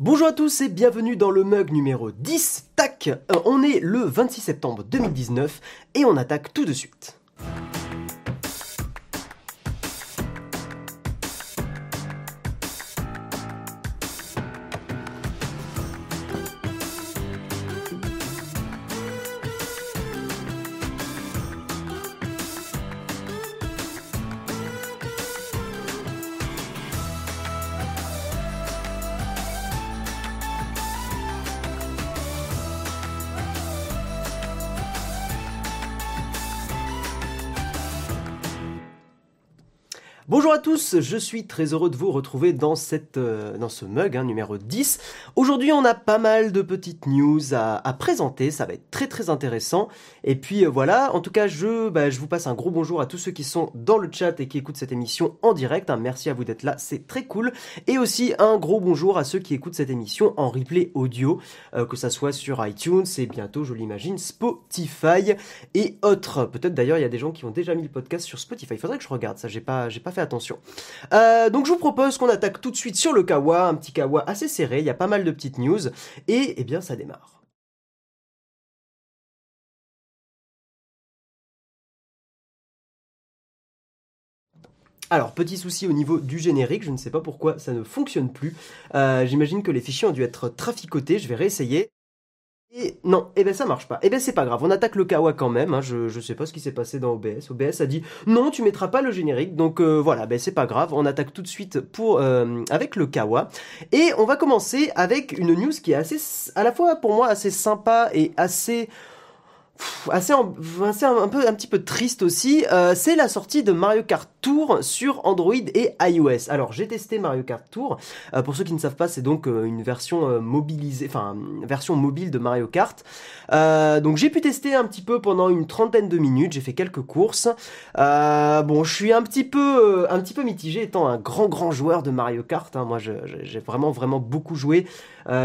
Bonjour à tous et bienvenue dans le mug numéro 10. Tac Euh, On est le 26 septembre 2019 et on attaque tout de suite. Je suis très heureux de vous retrouver dans, cette, euh, dans ce mug hein, numéro 10. Aujourd'hui on a pas mal de petites news à, présenter, ça va être très très intéressant. Et puis euh, voilà, en tout cas je, bah, je vous passe un gros bonjour à tous ceux qui sont dans le chat et qui écoutent cette émission en direct. hein. Merci à vous d'être là, c'est très cool. Et aussi un gros bonjour à ceux qui écoutent cette émission en replay audio, euh, que ça soit sur iTunes et bientôt je l'imagine Spotify et autres. Peut-être d'ailleurs il y a des gens qui ont déjà mis le podcast sur Spotify. Faudrait que je regarde ça, j'ai pas, j'ai pas fait attention. Euh, donc je vous propose qu'on attaque tout de suite sur le Kawa, un petit Kawa assez serré, il y a pas mal de petites news, et eh bien ça démarre. Alors, petit souci au niveau du générique, je ne sais pas pourquoi ça ne fonctionne plus. Euh, J'imagine que les fichiers ont dû être traficotés, je vais réessayer. Et non, eh ben ça marche pas. Eh ben c'est pas grave, on attaque le Kawa quand même. hein. Je, je sais pas ce qui s'est passé dans OBS. OBS a dit non, tu mettras pas le générique. Donc euh, voilà, ben c'est pas grave. On attaque tout de suite pour euh, avec le Kawa et on va commencer avec une news qui est assez, à la fois pour moi assez sympa et assez assez, assez un, peu un petit peu triste aussi. Euh, c'est la sortie de Mario Kart Tour sur Android et iOS. Alors j'ai testé Mario Kart Tour. Euh, pour ceux qui ne savent pas, c'est donc euh, une version mobilisée, enfin version mobile de Mario Kart. Donc j'ai pu tester un petit peu pendant une trentaine de minutes. J'ai fait quelques courses. Bon, je suis un petit peu, un petit peu mitigé étant un grand grand joueur de Mario Kart. hein. Moi, j'ai vraiment vraiment beaucoup joué.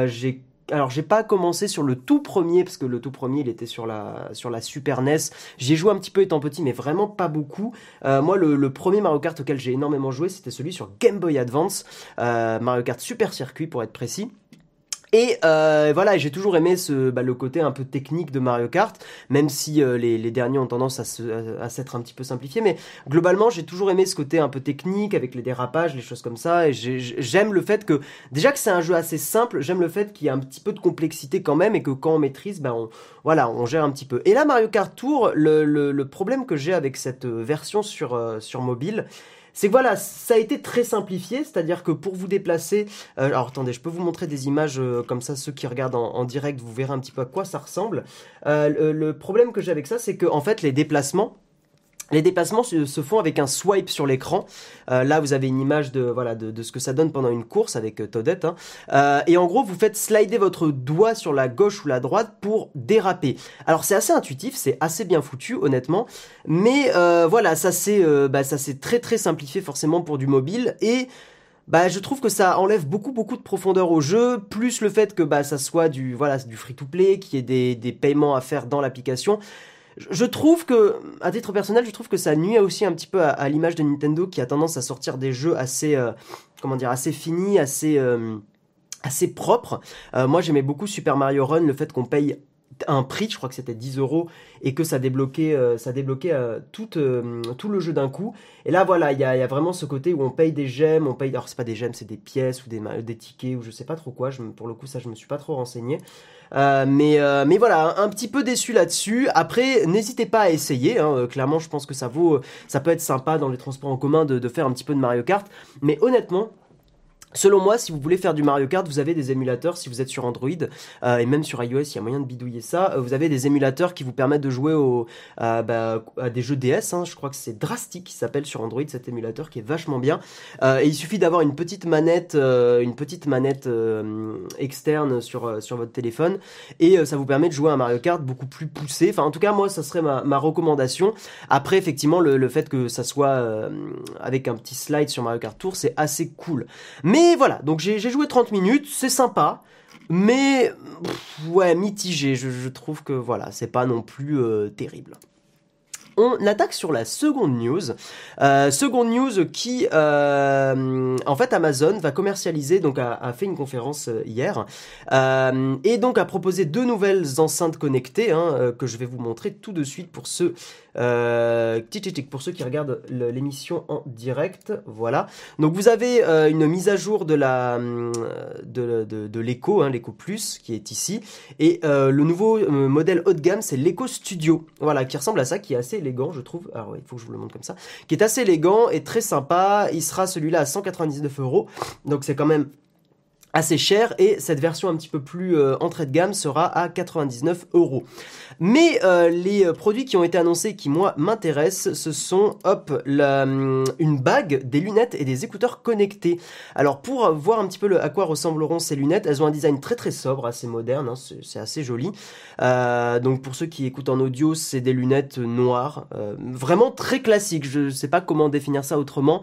J'ai alors j'ai pas commencé sur le tout premier parce que le tout premier il était sur la sur la Super NES. J'y ai joué un petit peu étant petit mais vraiment pas beaucoup. Euh, moi le, le premier Mario Kart auquel j'ai énormément joué c'était celui sur Game Boy Advance, euh, Mario Kart Super Circuit pour être précis. Et euh, voilà, j'ai toujours aimé ce, bah, le côté un peu technique de Mario Kart, même si euh, les, derniers ont tendance à, s'être un petit peu simplifiés. Mais globalement, j'ai toujours aimé ce côté un peu technique avec les dérapages, les choses comme ça. Et j'ai- j'aime le fait que, déjà que c'est un jeu assez simple, j'aime le fait qu'il y a un petit peu de complexité quand même et que quand on maîtrise, ben on, voilà, on gère un petit peu. Et là, Mario Kart Tour, le, le, le problème que j'ai avec cette euh, version sur, euh, sur mobile, c'est que voilà, ça a été très simplifié, c'est-à-dire que pour vous déplacer, euh, alors attendez, je peux vous montrer des images euh, comme ça, ceux qui regardent en, direct, vous verrez un petit peu à quoi ça ressemble. Euh, le, le problème que j'ai avec ça, c'est que en fait, les déplacements, les déplacements se, font avec un swipe sur l'écran. Euh, là, vous avez une image de voilà de, ce que ça donne pendant une course avec euh, hein. Euh, et en gros, vous faites slider votre doigt sur la gauche ou la droite pour déraper. Alors c'est assez intuitif, c'est assez bien foutu, honnêtement. Mais euh, voilà, ça c'est bah, ça c'est très très simplifié forcément pour du mobile et bah, je trouve que ça enlève beaucoup beaucoup de profondeur au jeu, plus le fait que bah, ça soit du voilà du free to play, qu'il y ait des, des paiements à faire dans l'application. Je- trouve que, à titre personnel, je trouve que ça nuit aussi un petit peu à, l'image de Nintendo qui a tendance à sortir des jeux assez, euh, assez finis, assez, euh, assez propres. Euh, moi, j'aimais beaucoup Super Mario Run, le fait qu'on paye un prix, je crois que c'était 10 euros, et que ça débloquait, euh, ça débloquait euh, tout, euh, tout le jeu d'un coup. Et là, voilà, il y a, vraiment ce côté où on paye des gemmes, on paye, alors c'est pas des gemmes, c'est des pièces ou des, des tickets ou je sais pas trop quoi. Je, pour le coup, ça, je me suis pas trop renseigné. Mais, mais voilà, un, petit peu déçu là-dessus. Après, n'hésitez pas à essayer. hein. Clairement, je pense que ça vaut, ça peut être sympa dans les transports en commun de, de faire un petit peu de Mario Kart. Mais honnêtement, Selon moi, si vous voulez faire du Mario Kart, vous avez des émulateurs. Si vous êtes sur Android euh, et même sur iOS, il y a moyen de bidouiller ça. euh, vous avez des émulateurs qui vous permettent de jouer au, euh, bah, à des jeux DS. hein. Je crois que c'est Drastic qui s'appelle sur Android cet émulateur qui est vachement bien. Euh, et il suffit d'avoir une petite manette, une petite manette externe sur sur votre téléphone et ça vous permet de jouer à un Mario Kart beaucoup plus poussé. Enfin, en tout cas, moi, ça serait ma, ma recommandation. Après, effectivement, le, le fait que ça soit avec un petit slide sur Mario Kart Tour, c'est assez cool. Voilà, donc j'ai joué 30 minutes, c'est sympa. Mais ouais, mitigé. Je, je trouve que voilà, c'est pas non plus euh, terrible. On attaque sur la seconde news. Euh, seconde news qui, euh, en fait, Amazon va commercialiser, donc a, fait une conférence euh, hier, et donc a proposé deux nouvelles enceintes connectées hein, que je vais vous montrer tout de suite pour ceux, pour ceux qui regardent l'émission en direct. Voilà. Donc vous avez une mise à jour de la de, hein, l'Echo Plus, qui est ici, et le nouveau modèle haut de gamme, c'est l'Echo Studio. Voilà, qui ressemble à ça, qui est assez je trouve. Alors ouais, il faut que je vous le montre comme ça. Qui est assez élégant et très sympa. Il sera celui-là à 199 euros. Donc c'est quand même assez cher et cette version un petit peu plus euh, entrée de gamme sera à 99 euros. Mais euh, les euh, produits qui ont été annoncés qui moi m'intéressent, ce sont hop la, hum, une bague, des lunettes et des écouteurs connectés. Alors pour voir un petit peu le, à quoi ressembleront ces lunettes, elles ont un design très très sobre, assez moderne, hein, c'est assez joli. donc pour ceux qui écoutent en audio, c'est des lunettes noires, vraiment très classiques. Je sais pas comment définir ça autrement.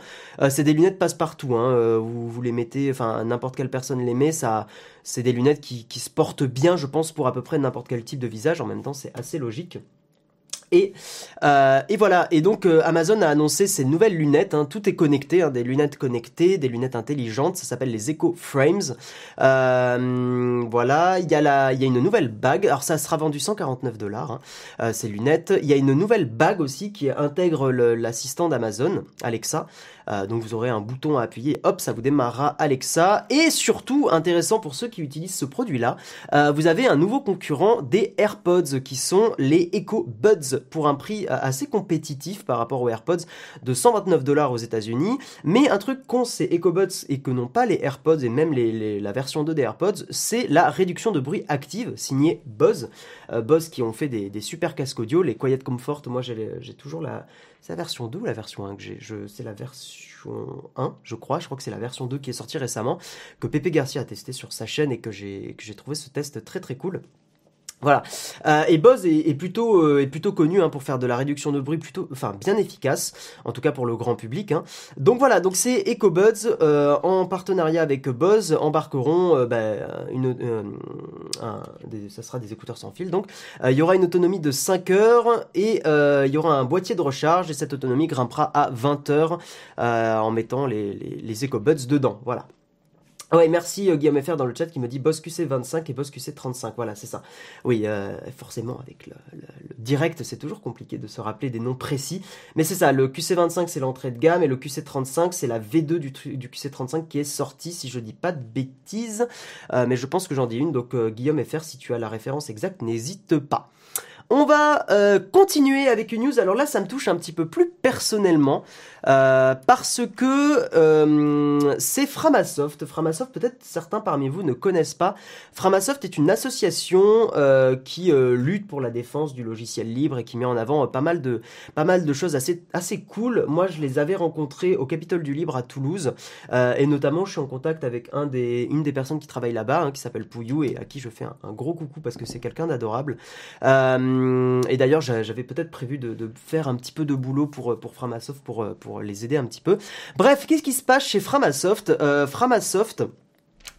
c'est des lunettes passe-partout. Hein, vous, vous les mettez, enfin n'importe quelle personne l'aimer, Ça, c'est des lunettes qui, qui se portent bien, je pense, pour à peu près n'importe quel type de visage. En même temps, c'est assez logique. Et, euh, et voilà, et donc euh, Amazon a annoncé ses nouvelles lunettes, hein. tout est connecté, hein, des lunettes connectées, des lunettes intelligentes, ça s'appelle les Echo Frames. Euh, voilà, il y, a la, il y a une nouvelle bague, alors ça sera vendu 149 dollars, hein, ces lunettes. Il y a une nouvelle bague aussi qui intègre l'assistant d'Amazon, Alexa. Donc vous aurez un bouton à appuyer, hop, ça vous démarrera Alexa. Et surtout, intéressant pour ceux qui utilisent ce produit-là, vous avez un nouveau concurrent des AirPods qui sont les Echo Buds pour un prix assez compétitif par rapport aux AirPods de 129 dollars aux États-Unis. Mais un truc qu'ont ces EcoBuds et que n'ont pas les AirPods et même la version 2 des AirPods, c'est la réduction de bruit active signée. Euh, Bose qui ont fait des, super casques audio, les Quiet Comfort. Moi j'ai toujours la, c'est la version 2 ou la version 1 que j'ai? C'est la version 1, je crois. Je crois que c'est la version 2 qui est sortie récemment, que Pepe Garcia a testé sur sa chaîne et que j'ai trouvé ce test très très cool. Voilà. Euh, et Bose est, plutôt euh, est plutôt connu hein, pour faire de la réduction de bruit plutôt, enfin bien efficace, en tout cas pour le grand public. Hein. Donc voilà, donc c'est EcoBuds euh, en partenariat avec Bose embarqueront bah, une, ça sera des écouteurs sans fil. Donc il y aura une autonomie de 5 heures et il y aura un boîtier de recharge et cette autonomie grimpera à 20 heures en mettant les, les, les EcoBuds dedans. Voilà. Ah ouais, merci euh, Guillaume FR dans le chat qui me dit Boss QC25 et Boss QC35. Voilà, c'est ça. Oui, euh, forcément, avec le, direct, c'est toujours compliqué de se rappeler des noms précis. Mais c'est ça, le QC25 c'est l'entrée de gamme et le QC35 c'est la V2 du, du, QC35 qui est sortie, si je dis pas de bêtises. Euh, mais je pense que j'en dis une. Donc Guillaume FR, si tu as la référence exacte, n'hésite pas. On va continuer avec une news. Alors là, ça me touche un petit peu plus personnellement. Euh, parce que euh, c'est Framasoft. Framasoft, peut-être certains parmi vous ne connaissent pas. Framasoft est une association euh, qui lutte pour la défense du logiciel libre et qui met en avant pas mal de pas mal de choses assez assez cool. Moi, je les avais rencontrés au Capitole du Libre à Toulouse et notamment, je suis en contact avec une des personnes qui travaille là-bas, hein, qui s'appelle Pouillou et à qui je fais un, gros coucou parce que c'est quelqu'un d'adorable. Et d'ailleurs, j'avais peut-être prévu de, faire un petit peu de boulot pour pour Framasoft pour, les aider un petit peu. Bref, qu'est-ce qui se passe chez Framasoft? Euh, Framasoft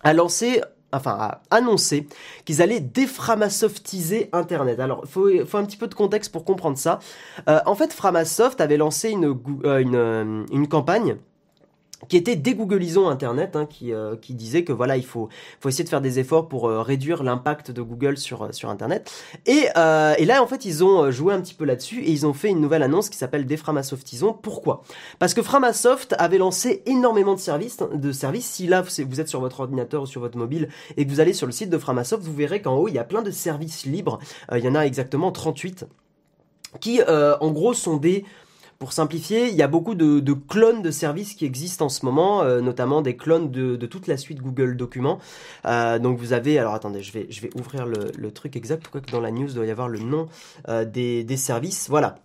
a lancé enfin a annoncé qu'ils allaient déframasoftiser Internet. Alors, il faut, faut, un petit peu de contexte pour comprendre ça. Euh, en fait, Framasoft avait lancé euh, une campagne qui était dégooglisons Internet, hein, qui, euh, qui disait que voilà, il faut, faut essayer de faire des efforts pour euh, réduire l'impact de Google sur, euh, Internet. Et, là, en fait, ils ont joué un petit peu là-dessus et ils ont fait une nouvelle annonce qui s'appelle Déframasoftisons. Pourquoi? Parce que Framasoft avait lancé énormément de services. De services. Si là, vous êtes sur votre ordinateur ou sur votre mobile et que vous allez sur le site de Framasoft, vous verrez qu'en haut, il y a plein de services libres. il y en a exactement 38 qui, en gros, sont des pour simplifier, il y a beaucoup de, clones de services qui existent en ce moment, euh, notamment des clones de, toute la suite Google Documents. Euh, donc vous avez, alors attendez, je vais, ouvrir le, truc exact, pourquoi que dans la news doit y avoir le nom euh, des services? Voilà,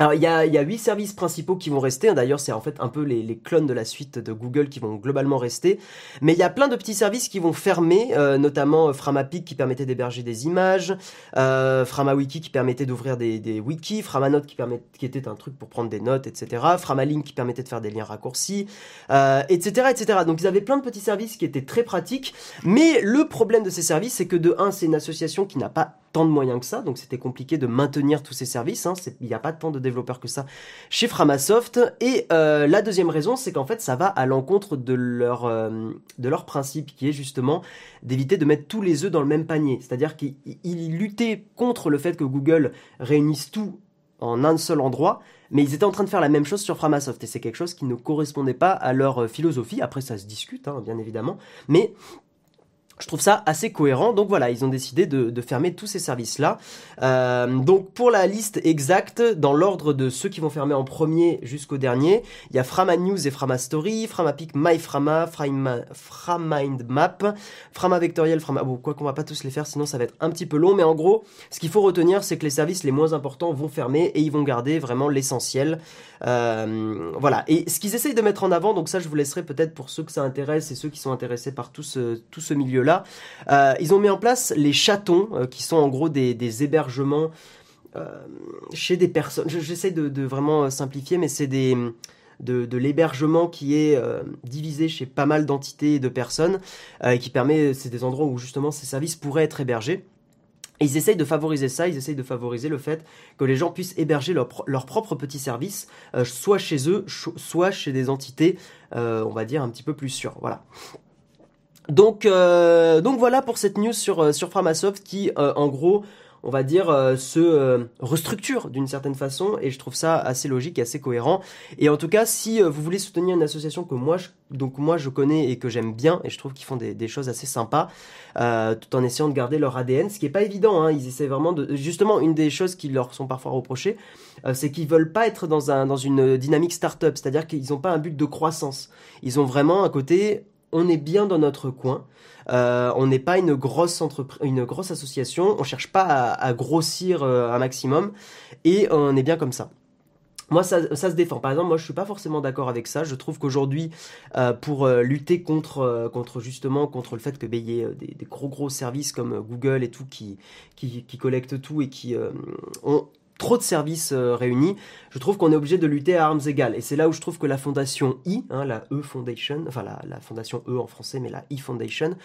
alors il y a, huit services principaux qui vont rester. D'ailleurs, c'est en fait un peu les, clones de la suite de Google qui vont globalement rester. Mais il y a plein de petits services qui vont fermer, euh, notamment euh, Framapic qui permettait d'héberger des images, euh, FramaWiki qui permettait d'ouvrir des, wikis, Framanote qui, qui était un truc pour prendre des notes, etc. Framalink qui permettait de faire des liens raccourcis, etc., etc. Donc ils avaient plein de petits services qui étaient très pratiques. Mais le problème de ces services, c'est que de un, c'est une association qui n'a pas tant de moyens que ça, donc c'était compliqué de maintenir tous ces services. Hein. Il n'y a pas tant de développeurs que ça chez Framasoft. Et euh, la deuxième raison, c'est qu'en fait, ça va à l'encontre de leur, euh, de leur principe, qui est justement d'éviter de mettre tous les œufs dans le même panier. C'est-à-dire qu'ils luttaient contre le fait que Google réunisse tout en un seul endroit, mais ils étaient en train de faire la même chose sur Framasoft, et c'est quelque chose qui ne correspondait pas à leur euh, philosophie. Après, ça se discute, hein, bien évidemment, mais je trouve ça assez cohérent. Donc voilà, ils ont décidé de, fermer tous ces services-là. Euh, donc pour la liste exacte, dans l'ordre de ceux qui vont fermer en premier jusqu'au dernier, il y a Frama News et Frama Story, Framapic, MyFrama, Frama, FramaMindMap, Frama Vectoriel, Frama... Bon, quoi qu'on va pas tous les faire, sinon ça va être un petit peu long. Mais en gros, ce qu'il faut retenir, c'est que les services les moins importants vont fermer et ils vont garder vraiment l'essentiel. Euh, voilà. Et ce qu'ils essayent de mettre en avant, donc ça je vous laisserai peut-être pour ceux que ça intéresse et ceux qui sont intéressés par tout ce, tout ce milieu-là, euh, ils ont mis en place les chatons, euh, qui sont en gros des, hébergements chez des personnes. J'essaie de, vraiment simplifier, mais c'est. De, l'hébergement qui est divisé chez pas mal d'entités et de personnes, et qui permet, c'est des endroits où justement ces services pourraient être hébergés ils essayent de favoriser ça, ils essayent de favoriser le fait que les gens puissent héberger leur, propre petit service, euh, soit chez eux, soit chez des entités, euh, on va dire, un petit peu plus sûres. Voilà. Donc, euh, donc voilà pour cette news sur, sur Framasoft qui, en gros, on va dire, euh, se euh, restructure d'une certaine façon, et je trouve ça assez logique et assez cohérent. Et en tout cas, si euh, vous voulez soutenir une association que moi, je, donc moi je connais et que j'aime bien, et je trouve qu'ils font des, choses assez sympas, tout en essayant de garder leur ADN, ce qui est pas évident. Hein, ils essaient vraiment de, justement, une des choses qui leur sont parfois reprochées, c'est qu'ils veulent pas être dans un dans une dynamique start-up, c'est-à-dire qu'ils n'ont pas un but de croissance. Ils ont vraiment un côté, on est bien dans notre coin. Euh, on n'est pas une grosse une grosse association. On cherche pas à, grossir euh, un maximum et on est bien comme ça. Moi, ça, se défend. Par exemple, moi, je suis pas forcément d'accord avec ça. Je trouve qu'aujourd'hui, euh, pour lutter contre, justement contre le fait que ben, des, gros gros services comme Google et tout qui collectent tout et qui ont trop de services euh, réunis, je trouve qu'on est obligé de lutter à armes égales. Et c'est là où je trouve que la fondation I, hein, la E Foundation, enfin la, fondation E en français, mais la I Foundation,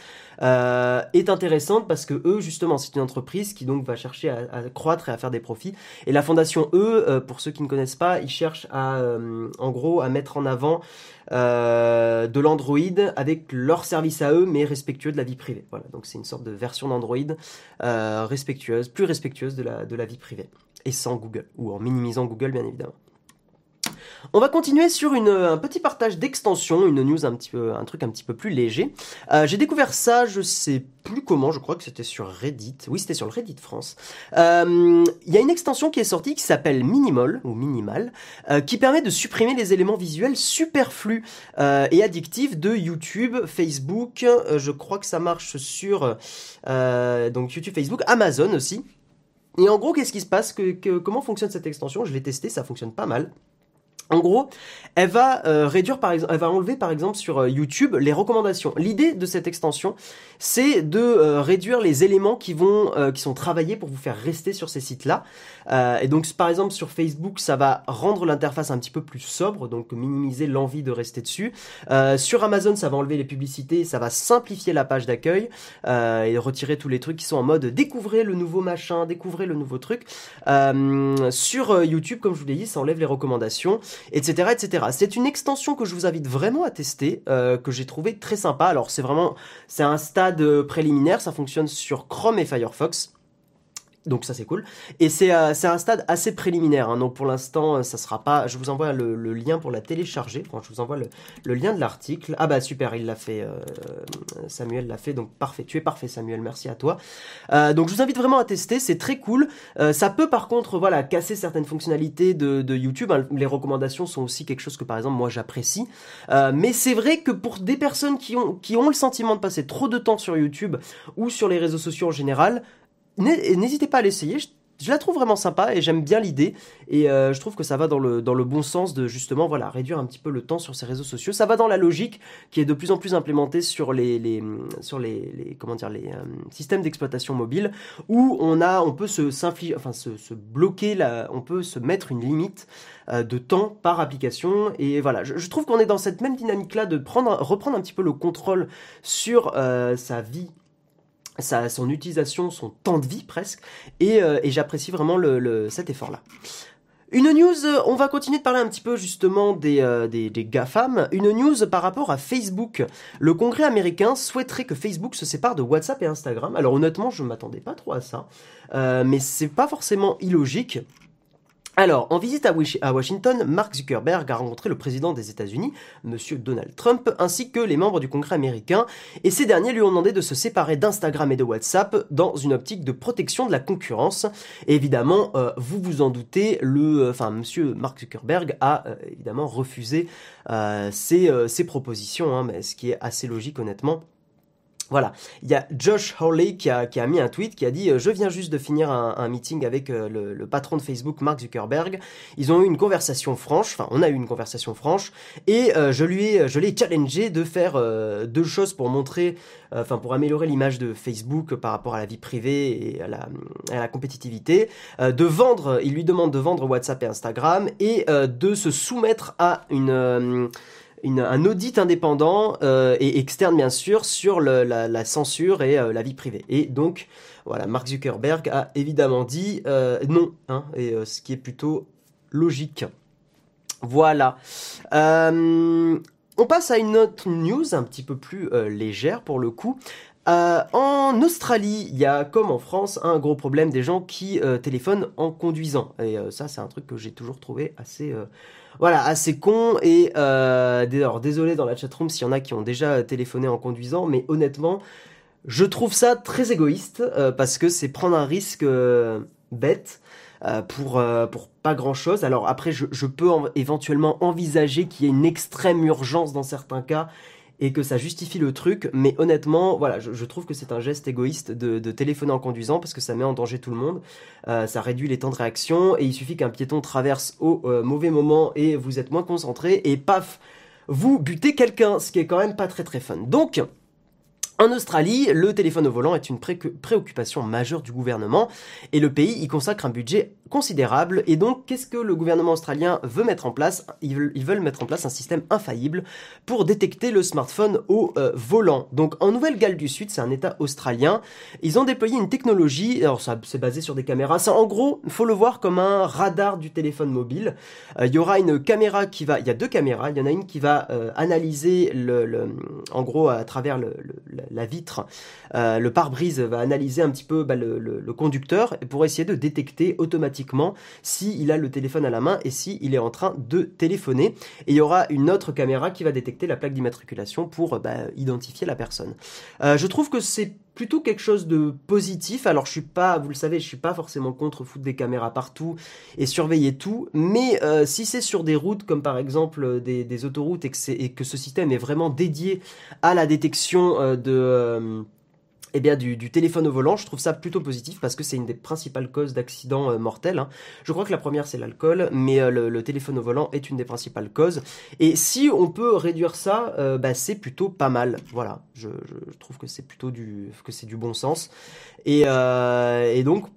euh, est intéressante parce que eux, justement, c'est une entreprise qui donc va chercher à, croître et à faire des profits. Et la fondation E, euh, pour ceux qui ne connaissent pas, ils cherchent à, en gros, à mettre en avant de l'Android avec leur service à eux, mais respectueux de la vie privée. Voilà, donc c'est une sorte de version d'Android respectueuse, plus respectueuse de la, de la vie privée et sans Google, ou en minimisant Google bien évidemment. On va continuer sur un petit partage d'extension, une news un petit peu, un truc un petit peu plus léger. Euh, j'ai découvert ça, je sais plus comment, je crois que c'était sur Reddit. Oui, c'était sur le Reddit France. Euh, il y a une extension qui est sortie qui s'appelle Minimal ou Minimal, euh, qui permet de supprimer les éléments visuels superflus et addictifs de YouTube, Facebook. je crois que ça marche sur donc YouTube, Facebook, Amazon aussi. Et en gros, qu'est-ce qui se passe Comment fonctionne cette extension? Je l'ai testé, ça fonctionne pas mal. En gros, elle va euh, réduire par exemple, elle va enlever par exemple sur euh, YouTube les recommandations. L'idée de cette extension, c'est de euh, réduire les éléments qui vont, qui sont travaillés pour vous faire rester sur ces sites-là. et donc, par exemple sur Facebook, ça va rendre l'interface un petit peu plus sobre, donc minimiser l'envie de rester dessus. sur Amazon, ça va enlever les publicités, ça va simplifier la page d'accueil et retirer tous les trucs qui sont en mode découvrez le nouveau machin, découvrez le nouveau truc. sur YouTube, comme je vous l'ai dit, ça enlève les recommandations etc., etc. C'est une extension que je vous invite vraiment à tester, euh, que j'ai trouvé très sympa. Alors c'est vraiment, c'est un stade euh, préliminaire, ça fonctionne sur Chrome et Firefox. Donc ça c'est cool. Et c'est euh, un stade assez préliminaire. Hein. Donc pour l'instant, euh, ça sera pas. Je vous envoie le, lien pour la télécharger. je vous envoie le, lien de l'article. Ah bah super, il l'a fait. Euh, Samuel l'a fait. Donc parfait. Tu es parfait, Samuel. Merci à toi. donc je vous invite vraiment à tester. C'est très cool. ça peut par contre, voilà, casser certaines fonctionnalités de, YouTube. Hein. Les recommandations sont aussi quelque chose que par exemple moi j'apprécie. mais c'est vrai que pour des personnes qui ont qui ont le sentiment de passer trop de temps sur YouTube ou sur les réseaux sociaux en général, n'hésitez pas à l'essayer. Je, la trouve vraiment sympa et j'aime bien l'idée. Et euh, je trouve que ça va dans le, dans le bon sens de justement voilà, réduire un petit peu le temps sur ces réseaux sociaux. Ça va dans la logique qui est de plus en plus implémentée sur les, sur les, comment dire, les euh, systèmes d'exploitation mobile où on, a, on peut se, enfin, se, se bloquer, la, on peut se mettre une limite euh, de temps par application. Et voilà, je, je trouve qu'on est dans cette même dynamique-là de prendre, reprendre un petit peu le contrôle sur sa vie son utilisation, son temps de vie presque, et, j'apprécie vraiment cet effort-là. Une news, euh, on va continuer de parler un petit peu justement des, euh, des, GAFAM. Une news par rapport à Facebook. Le Congrès américain souhaiterait que Facebook se sépare de WhatsApp et Instagram. Alors honnêtement, je ne m'attendais pas trop à ça. Euh, mais c'est pas forcément illogique. Alors, en visite à Washington, Mark Zuckerberg a rencontré le président des États-Unis, M. Donald Trump, ainsi que les membres du Congrès américain, et ces derniers lui ont demandé de se séparer d'Instagram et de WhatsApp dans une optique de protection de la concurrence. évidemment, euh, vous vous en doutez, le, enfin, M. Mark Zuckerberg a euh, évidemment refusé euh, ces, propositions, hein, mais ce qui est assez logique honnêtement. Voilà, il y a Josh Hawley qui a, mis un tweet qui a dit euh, Je viens juste de finir un, meeting avec euh, le, patron de Facebook, Mark Zuckerberg. Ils ont eu une conversation franche, enfin, on a eu une conversation franche, et euh, je lui ai, je l'ai challengé de faire deux choses pour montrer, enfin, pour améliorer l'image de Facebook par rapport à la vie privée et à la, à la compétitivité. de vendre, il lui demande de vendre WhatsApp et Instagram, et de se soumettre à une un audit indépendant euh, et externe bien sûr sur la, censure et euh, la vie privée. Et donc voilà, Mark Zuckerberg a évidemment dit euh, non, hein, et ce qui est plutôt logique. Voilà. on passe à une autre news un petit peu plus légère pour le coup. en Australie, il y a comme en France un gros problème des gens qui téléphonent en conduisant. Et ça, c'est un truc que j'ai toujours trouvé assez voilà, assez con. Et euh, désolé dans la chatroom s'il y en a qui ont déjà téléphoné en conduisant, mais honnêtement, je trouve ça très égoïste euh, parce que c'est prendre un risque euh, bête. Euh, pour, pour pas grand chose. Alors après, je peux éventuellement envisager qu'il y ait une extrême urgence dans certains cas et que ça justifie le truc. Mais honnêtement, voilà, je, trouve que c'est un geste égoïste de, téléphoner en conduisant parce que ça met en danger tout le monde. Euh, ça réduit les temps de réaction et il suffit qu'un piéton traverse au euh, mauvais moment et vous êtes moins concentré et paf, vous butez quelqu'un, ce qui est quand même pas très très fun. Donc, en Australie, le téléphone au volant est une préoccupation majeure du gouvernement et le pays y consacre un budget considérable. Et donc, qu'est-ce que le gouvernement australien veut mettre en place? Ils veulent, mettre en place un système infaillible pour détecter le smartphone au euh, volant. Donc, en Nouvelle-Galles du Sud, c'est un État australien, ils ont déployé une technologie, alors ça c'est basé sur des caméras, ça en gros, il faut le voir comme un radar du téléphone mobile. Euh, il y aura une caméra qui va, il y a deux caméras, il y en a une qui va euh, analyser le, en gros, à travers la vitre, le pare-brise va analyser un petit peu bah, le, le conducteur pour essayer de détecter automatiquement s'il il a le téléphone à la main et s'il il est en train de téléphoner. Et il y aura une autre caméra qui va détecter la plaque d'immatriculation pour bah, identifier la personne. Euh, je trouve que c'est plutôt quelque chose de positif. Alors je suis pas, vous le savez, je suis pas forcément contre foutre des caméras partout et surveiller tout, mais euh, si c'est sur des routes comme par exemple des, autoroutes et que, et que, ce système est vraiment dédié à la détection euh, de eh bien, du, téléphone au volant, je trouve ça plutôt positif parce que c'est une des principales causes d'accidents euh, mortels. Hein. Je crois que la première c'est l'alcool, mais euh, le, téléphone au volant est une des principales causes. Et si on peut réduire ça, euh, bah, c'est plutôt pas mal. Voilà, je, trouve que c'est plutôt du que c'est du bon sens. Et, et donc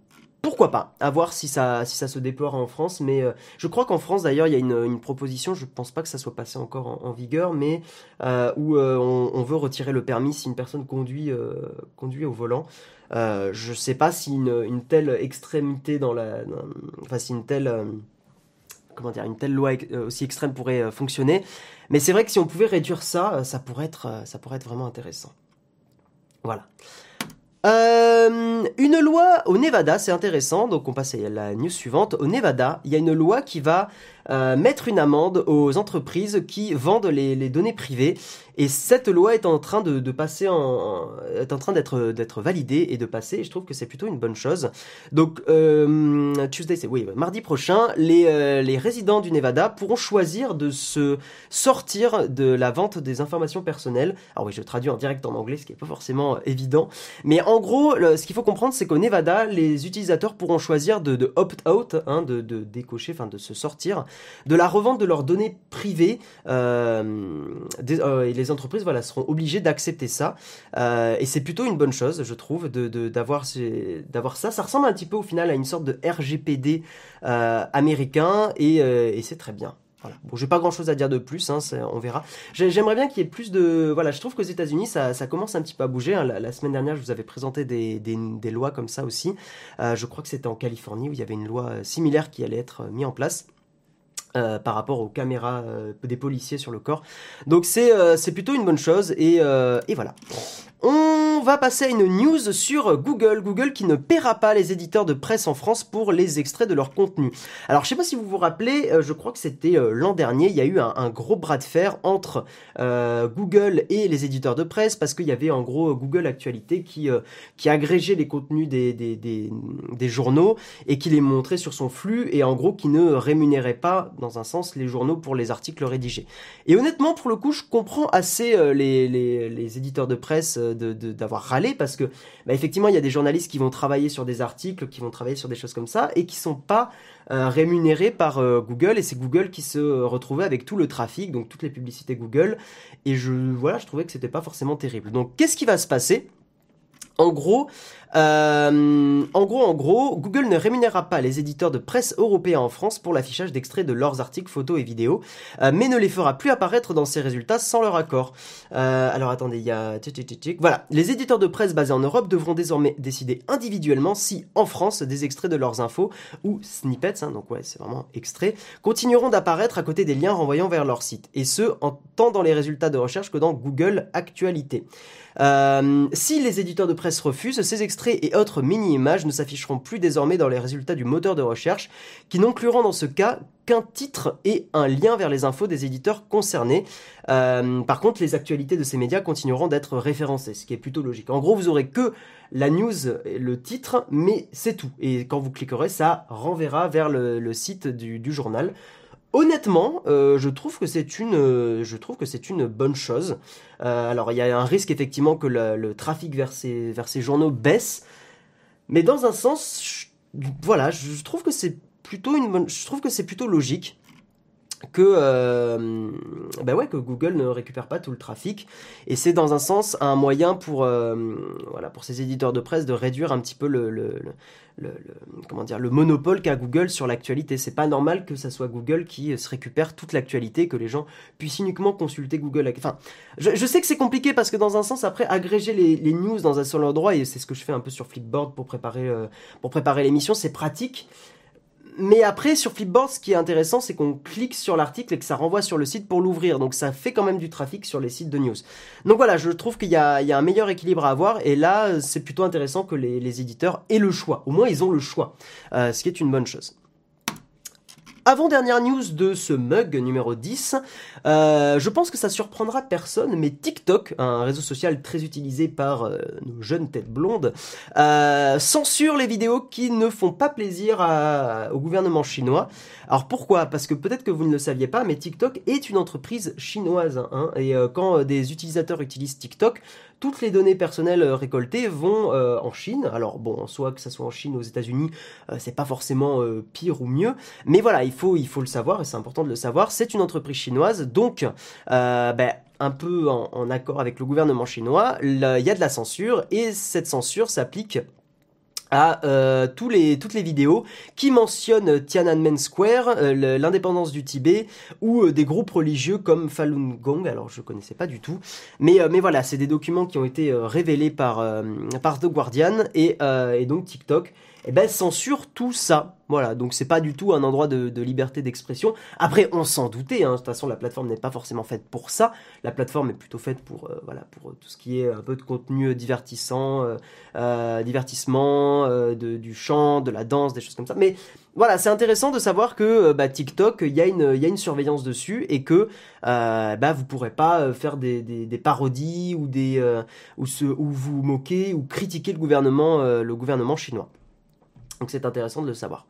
pourquoi pas À voir si ça, si ça se déploie en France. Mais euh, je crois qu'en France, d'ailleurs, il y a une, proposition, je ne pense pas que ça soit passé encore en, vigueur, mais euh, où euh, on, veut retirer le permis si une personne conduit, conduit au volant. je ne sais pas si une, telle extrémité dans la... enfin, si une telle... comment dire, une telle loi aussi extrême pourrait fonctionner. Mais c'est vrai que si on pouvait réduire ça, ça pourrait être, ça pourrait être vraiment intéressant. Voilà. Euh, une loi au Nevada, c'est intéressant, donc on passe à la news suivante. Au Nevada, il y a une loi qui va euh, mettre une amende aux entreprises qui vendent les, données privées. Et cette loi est en train de, passer est en train d'être validée et de passer. Et je trouve que c'est plutôt une bonne chose. Donc euh, Tuesday, c'est oui, mardi prochain, les euh, les résidents du Nevada pourront choisir de se sortir de la vente des informations personnelles. Alors oui, je traduis en direct en anglais, ce qui est pas forcément évident. Mais en gros, ce qu'il faut comprendre, c'est qu'au Nevada, les utilisateurs pourront choisir de, opt-out, hein, de, décocher, enfin de se sortir de la revente de leurs données privées. Euh, et les entreprises voilà, seront obligées d'accepter ça. Euh, et c'est plutôt une bonne chose, je trouve, d'avoir de, d'avoir ça. Ça ressemble un petit peu au final à une sorte de RGPD américain et, et c'est très bien. Voilà. Bon, j'ai pas grand chose à dire de plus, hein, on verra. J'aimerais bien qu'il y ait plus de. Voilà, je trouve qu'aux États-Unis, ça, commence un petit peu à bouger. Hein. La, semaine dernière, je vous avais présenté des, des, lois comme ça aussi. Euh, je crois que c'était en Californie où il y avait une loi euh, similaire qui allait être mise en place. Euh, par rapport aux caméras des policiers sur le corps. Donc c'est plutôt une bonne chose et, et voilà. On va passer à une news sur Google. Google qui ne paiera pas les éditeurs de presse en France pour les extraits de leur contenu. Alors je sais pas si vous vous rappelez, euh, je crois que c'était euh, l'an dernier, il y a eu un, gros bras de fer entre euh, Google et les éditeurs de presse parce qu'il y avait en gros Google Actualité qui, qui agrégeait les contenus des, des, journaux et qui les montrait sur son flux et en gros qui ne rémunérait pas dans un sens les journaux pour les articles rédigés. Et honnêtement pour le coup je comprends assez les, les éditeurs de presse d'avoir râlé parce que bah, effectivement il y a des journalistes qui vont travailler sur des articles, qui vont travailler sur des choses comme ça et qui sont pas euh, rémunérés par euh, Google et c'est Google qui se retrouvait avec tout le trafic, donc toutes les publicités Google et je voilà je trouvais que c'était pas forcément terrible. Donc qu'est-ce qui va se passer? En gros, euh, en gros, en gros, Google ne rémunérera pas les éditeurs de presse européens en France pour l'affichage d'extraits de leurs articles, photos et vidéos, euh, mais ne les fera plus apparaître dans ses résultats sans leur accord. Euh, alors attendez, il y a... Voilà, les éditeurs de presse basés en Europe devront désormais décider individuellement si, en France, des extraits de leurs infos, ou snippets, hein, donc ouais, c'est vraiment extraits, continueront d'apparaître à côté des liens renvoyant vers leur site, et ce, tant dans les résultats de recherche que dans Google Actualité. Si les éditeurs de presse refusent, ces extraits et autres mini-images ne s'afficheront plus désormais dans les résultats du moteur de recherche, qui n'incluront dans ce cas qu'un titre et un lien vers les infos des éditeurs concernés. Euh, par contre, les actualités de ces médias continueront d'être référencées, ce qui est plutôt logique. En gros, vous aurez que la news, le titre, mais c'est tout. Et quand vous cliquerez, ça renverra vers le, site du journal. Honnêtement, euh, je trouve que c'est une, euh, je trouve que c'est une bonne chose. Euh, alors, il y a un risque effectivement que le, trafic vers ces, vers ces journaux baisse, mais dans un sens, voilà, je trouve que c'est plutôt une bonne, je trouve que c'est plutôt logique que ben ouais que Google ne récupère pas tout le trafic et c'est dans un sens un moyen pour voilà pour ces éditeurs de presse de réduire un petit peu le, le, comment dire, le monopole qu'a Google sur l'actualité. C'est pas normal que ça soit Google qui se récupère toute l'actualité, que les gens puissent uniquement consulter Google. Enfin, je, sais que c'est compliqué parce que dans un sens, après, agréger les, news dans un seul endroit, et c'est ce que je fais un peu sur Flipboard pour préparer, euh, pour préparer l'émission, c'est pratique. Mais après, sur Flipboard, ce qui est intéressant, c'est qu'on clique sur l'article et que ça renvoie sur le site pour l'ouvrir. Donc ça fait quand même du trafic sur les sites de news. Donc voilà, je trouve qu'il y, a, un meilleur équilibre à avoir. Et là, c'est plutôt intéressant que les, éditeurs aient le choix. Au moins, ils ont le choix. Euh, ce qui est une bonne chose. Avant-dernière news de ce mug numéro 10, euh, je pense que ça surprendra personne, mais TikTok, un réseau social très utilisé par euh, nos jeunes têtes blondes, euh, censure les vidéos qui ne font pas plaisir au gouvernement chinois. Alors pourquoi? Parce que peut-être que vous ne le saviez pas, mais TikTok est une entreprise chinoise, hein, et quand des utilisateurs utilisent TikTok, toutes les données personnelles euh, récoltées vont euh, en Chine. Alors bon, soit que ça soit en Chine ou aux États-Unis, euh, c'est pas forcément pire ou mieux, mais voilà, il faut il faut le savoir et c'est important de le savoir. C'est une entreprise chinoise, donc ben, un peu en, accord avec le gouvernement chinois, il y a de la censure et cette censure s'applique à euh, les, toutes les vidéos qui mentionnent Tiananmen Square, euh, l'indépendance du Tibet, ou euh, des groupes religieux comme Falun Gong, alors je connaissais pas du tout, mais, mais voilà, c'est des documents qui ont été révélés par, par The Guardian, et, et donc TikTok eh ben, censure tout ça. Voilà, donc c'est pas du tout un endroit de, liberté d'expression. Après, on s'en doutait, hein. de toute façon la plateforme n'est pas forcément faite pour ça. La plateforme est plutôt faite pour, euh, voilà, pour tout ce qui est un peu de contenu divertissant, euh, euh, divertissement, du chant, de la danse, des choses comme ça. Mais voilà, c'est intéressant de savoir que bah, TikTok, il y, y a une surveillance dessus et que bah, vous pourrez pas faire des, des, parodies ou, des, ou, se, ou vous moquer ou critiquer le gouvernement, le gouvernement chinois. Donc c'est intéressant de le savoir.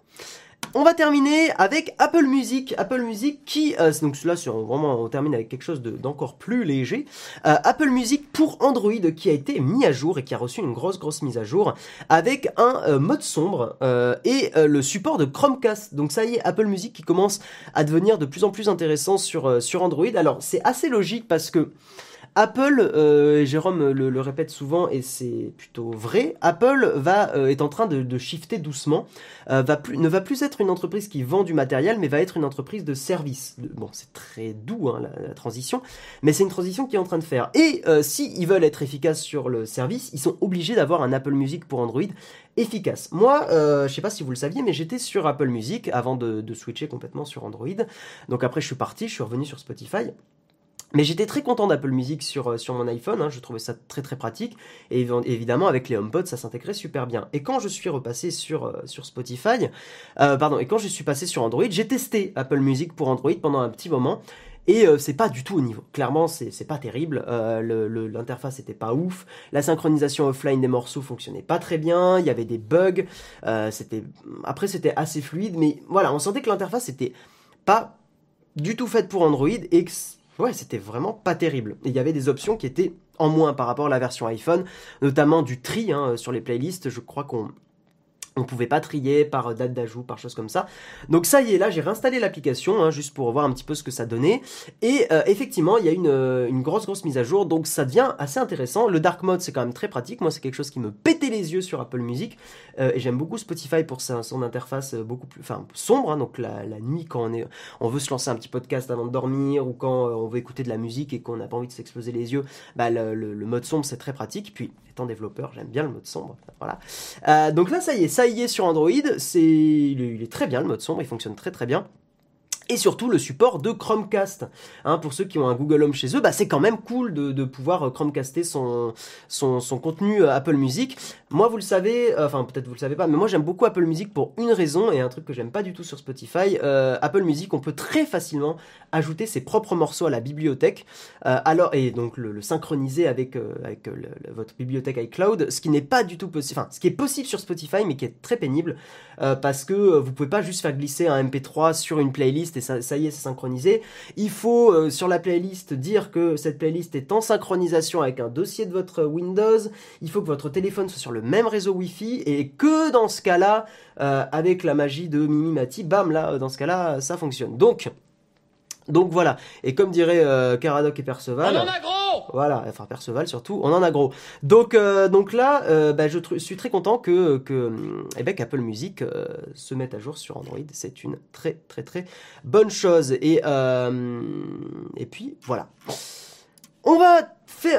On va terminer avec Apple Music. Apple Music qui, euh, donc là sur vraiment on termine avec quelque chose d'encore plus léger. Euh, Apple Music pour Android qui a été mis à jour et qui a reçu une grosse grosse mise à jour avec un euh, mode sombre et le support de Chromecast. Donc ça y est, Apple Music qui commence à devenir de plus en plus intéressant sur sur Android. Alors c'est assez logique parce que Apple, euh, Jérôme le, répète souvent et c'est plutôt vrai, Apple va euh, est en train de, shifter doucement, euh, ne va plus être une entreprise qui vend du matériel, mais va être une entreprise de service. Bon, c'est très doux hein, la, transition, mais c'est une transition qui est en train de faire. Et euh, si veulent être efficaces sur le service, ils sont obligés d'avoir un Apple Music pour Android efficace. Moi, je sais pas si vous le saviez, mais j'étais sur Apple Music avant de switcher complètement sur Android. Donc après, je suis parti, je suis revenu sur Spotify. Mais j'étais très content d'Apple Music sur, euh, sur mon iPhone, hein, je trouvais ça très très pratique, et évidemment avec les HomePod ça s'intégrait super bien. Et quand je suis repassé sur, euh, sur Spotify, euh, pardon, et quand je suis passé sur Android, j'ai testé Apple Music pour Android pendant un petit moment, et c'est pas du tout au niveau. Clairement, c'est pas terrible. L'interface était pas ouf. La synchronisation offline des morceaux fonctionnait pas très bien. Il y avait des bugs. Après c'était assez fluide, mais voilà, on sentait que l'interface était pas du tout faite pour Android et que ouais, c'était vraiment pas terrible. Il y avait des options qui étaient en moins par rapport à la version iPhone, notamment du tri hein, sur les playlists. Je crois qu'on on pouvait pas trier par date d'ajout, par choses comme ça. Donc ça y est, là j'ai réinstallé l'application, hein, juste pour voir un petit peu ce que ça donnait. Et euh, effectivement, il y a une, une, grosse grosse mise à jour, donc ça devient assez intéressant. Le dark mode c'est quand même très pratique, moi c'est quelque chose qui me pétait les yeux sur Apple Music. Euh, et j'aime beaucoup Spotify pour son interface beaucoup plus sombre, hein, donc la, nuit quand on, veut se lancer un petit podcast avant de dormir, ou quand euh, on veut écouter de la musique et qu'on n'a pas envie de s'exploser les yeux, bah, le, le, le mode sombre c'est très pratique. Puis développeur, j'aime bien le mode sombre. Voilà. Euh, donc là ça y est, ça y est sur Android, c'est il, il est très bien le mode sombre, il fonctionne très très bien et surtout le support de Chromecast. Hein, pour ceux qui ont un Google Home chez eux, bah, c'est quand même cool de, pouvoir Chromecaster son, son, contenu Apple Music. Moi, vous le savez, euh, enfin peut-être vous le savez pas, mais moi j'aime beaucoup Apple Music pour une raison et un truc que j'aime pas du tout sur Spotify. Euh, Apple Music, on peut très facilement ajouter ses propres morceaux à la bibliothèque, euh, alors et donc le, synchroniser avec, euh, avec votre bibliothèque iCloud, ce qui n'est pas du tout possible, enfin ce qui est possible sur Spotify, mais qui est très pénible euh, parce que vous pouvez pas juste faire glisser un MP3 sur une playlist ça, y est, c'est synchronisé. Il faut euh, sur la playlist dire que cette playlist est en synchronisation avec un dossier de votre Windows. Il faut que votre téléphone soit sur le même réseau Wi-Fi et que dans ce cas-là, euh, avec la magie de Mimimati, bam là, dans ce cas-là, ça fonctionne. Donc donc voilà. Et comme dirait euh, Caradoc et Perceval. On en a gros Voilà, enfin Perceval surtout, on en a gros. Donc, euh, donc là, euh, bah, je suis très content que, que eh ben, qu'Apple Music euh, se mette à jour sur Android. C'est une très très très bonne chose. Et, et puis voilà. On va,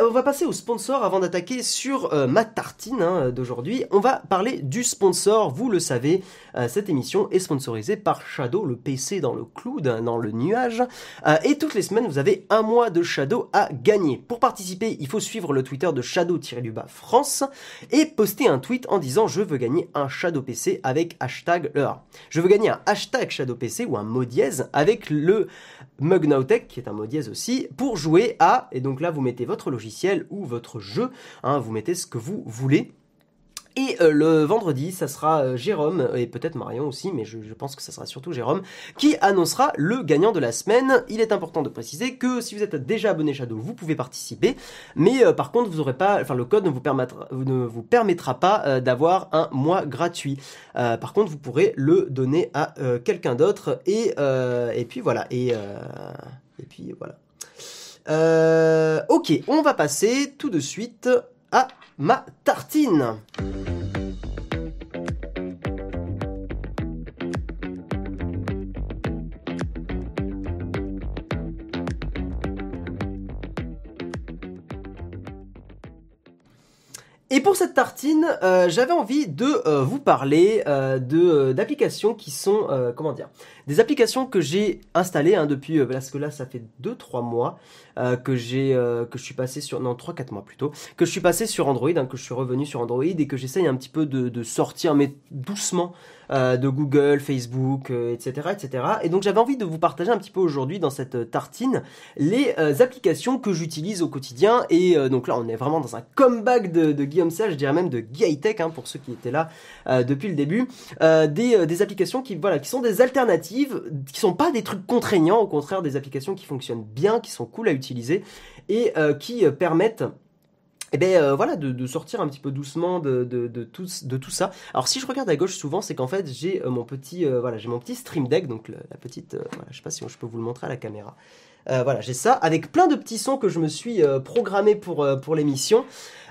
on va passer au sponsor avant d'attaquer sur ma tartine hein, d'aujourd'hui. On va parler du sponsor. Vous le savez, cette émission est sponsorisée par Shadow, le PC dans le cloud, dans le nuage. Euh, et toutes les semaines, vous avez un mois de Shadow à gagner. Pour participer, il faut suivre le Twitter de Shadow-du-bas France et poster un tweet en disant je veux gagner un Shadow PC avec hashtag leur. Je veux gagner un hashtag Shadow PC ou un mot dièse avec le Mugnautech, qui est un mot dièse aussi, pour jouer à, et donc là vous mettez votre logiciel ou votre jeu, hein, vous mettez ce que vous voulez. Et euh, le vendredi, ça sera euh, Jérôme, et peut-être Marion aussi, mais je, pense que ça sera surtout Jérôme, qui annoncera le gagnant de la semaine. Il est important de préciser que si vous êtes déjà abonné Shadow, vous pouvez participer, mais euh, par contre, vous aurez pas, enfin le code ne vous permettra, pas d'avoir un mois gratuit. Par contre, vous pourrez le donner à quelqu'un d'autre, et, et puis voilà, et, et puis voilà. ok, on va passer tout de suite à ma tartine. Et pour cette tartine, euh, j'avais envie de euh, vous parler euh, de d'applications qui sont comment dire, des applications que j'ai installées hein, depuis parce que là ça fait 2 3 mois que j'ai que je suis passé sur non 3 4 mois plutôt, que je suis passé sur Android hein, que je suis revenu sur Android et que j'essaye un petit peu de, de sortir mais doucement de Google, Facebook, etc., etc. Et donc j'avais envie de vous partager un petit peu aujourd'hui dans cette tartine les applications que j'utilise au quotidien et donc là on est vraiment dans un comeback de, Guillaume Serre, je dirais même de Guy hein, pour ceux qui étaient là euh, depuis le début, euh, des, euh, des, applications qui, voilà, qui sont des alternatives, qui sont pas des trucs contraignants, au contraire des applications qui fonctionnent bien, qui sont cool à utiliser et qui permettent et eh ben euh, voilà de, de, sortir un petit peu doucement de, de, de, tout, de tout ça. Alors si je regarde à gauche souvent, c'est qu'en fait j'ai euh, mon petit euh, voilà j'ai mon petit Stream Deck donc la, petite voilà je sais pas si je peux vous le montrer à la caméra. voilà, j'ai ça avec plein de petits sons que je me suis programmé pour pour l'émission.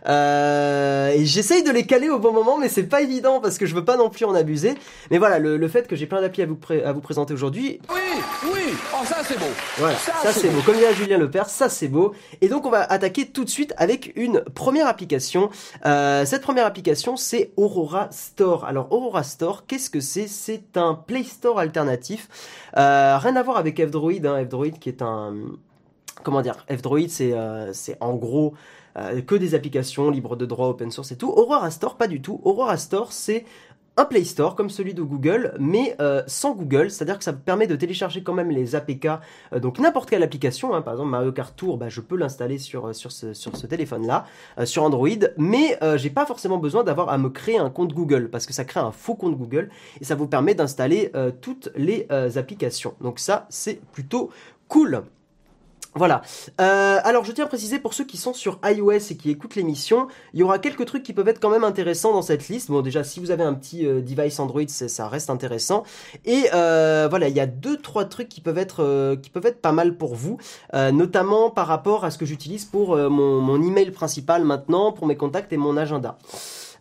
Euh, et j'essaye de les caler au bon moment, mais c'est pas évident parce que je veux pas non plus en abuser. Mais voilà, le, fait que j'ai plein d'applis à vous, à vous présenter aujourd'hui. Oui, oui, oh ça c'est beau. Voilà, ça, c'est beau. Comme dit Julien Lepère, ça c'est beau. Et donc on va attaquer tout de suite avec une première application. Euh, cette première application, c'est Aurora Store. Alors Aurora Store, qu'est-ce que c'est? C'est un Play Store alternatif. Euh, rien à voir avec F-Droid, hein. F-Droid qui est un comment dire, F-Droid, c'est c'est en gros euh, que des applications libres de droit, open source et tout. Aurora Store, pas du tout. Aurora Store, c'est un Play Store comme celui de Google, mais euh, sans Google, c'est-à-dire que ça permet de télécharger quand même les APK, euh, donc n'importe quelle application, hein. par exemple Mario Kart Tour, bah, je peux l'installer sur, ce téléphone-là, sur Android, mais j'ai pas forcément besoin d'avoir à me créer un compte Google, parce que ça crée un faux compte Google, et ça vous permet d'installer toutes les applications. Donc ça, c'est plutôt cool. Voilà. Euh, alors je tiens à préciser pour ceux qui sont sur iOS et qui écoutent l'émission, il y aura quelques trucs qui peuvent être quand même intéressants dans cette liste. Bon déjà si vous avez un petit euh, device Android, ça reste intéressant. Et euh, voilà, il y a deux trois trucs qui peuvent être qui peuvent être pas mal pour vous, notamment par rapport à ce que j'utilise pour mon, mon email principal maintenant, pour mes contacts et mon agenda.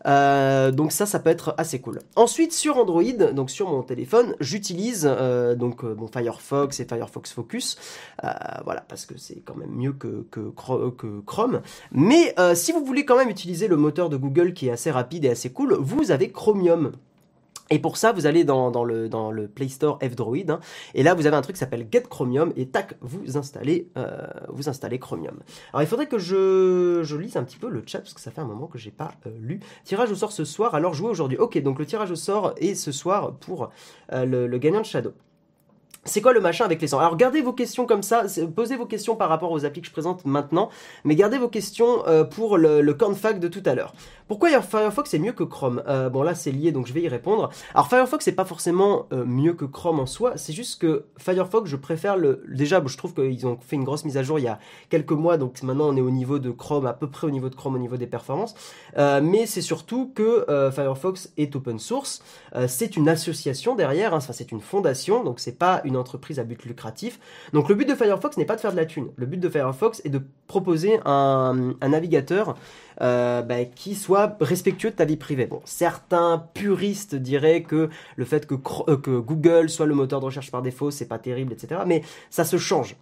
Euh, donc ça, ça peut être assez cool. Ensuite, sur Android, donc sur mon téléphone, j'utilise euh, donc euh, Firefox et Firefox Focus, voilà, parce que c'est quand même mieux que, Chrome. Mais si vous voulez quand même utiliser le moteur de Google qui est assez rapide et assez cool, vous avez Chromium. Et pour ça, vous allez dans, le, Play Store F-Droid, hein, et là, vous avez un truc qui s'appelle Get Chromium, et tac, vous installez, euh, vous installez Chromium. Alors, il faudrait que je, je lise un petit peu le chat, parce que ça fait un moment que j'ai pas euh, lu. Tirage au sort ce soir, alors jouez aujourd'hui. Ok, donc le tirage au sort est ce soir pour euh, le gagnant de Shadow c'est quoi le machin avec les sangs Alors gardez vos questions comme ça, posez vos questions par rapport aux applis que je présente maintenant, mais gardez vos questions pour le, le cornfac de tout à l'heure. Pourquoi Firefox est mieux que Chrome? Euh, Bon là c'est lié donc je vais y répondre. Alors Firefox c'est pas forcément euh, mieux que Chrome en soi, c'est juste que Firefox je préfère le... Déjà je trouve qu'ils ont fait une grosse mise à jour il y a quelques mois, donc maintenant on est au niveau de Chrome, à peu près au niveau de Chrome au niveau des performances, mais c'est surtout que Firefox est open source, c'est une association derrière, hein, c'est une fondation, donc c'est pas une entreprise à but lucratif. Donc le but de Firefox n'est pas de faire de la thune. Le but de Firefox est de proposer un, navigateur euh, bah, qui soit respectueux de ta vie privée. Bon, certains puristes diraient que le fait que, euh, Google soit le moteur de recherche par défaut, c'est pas terrible, etc. Mais ça se change.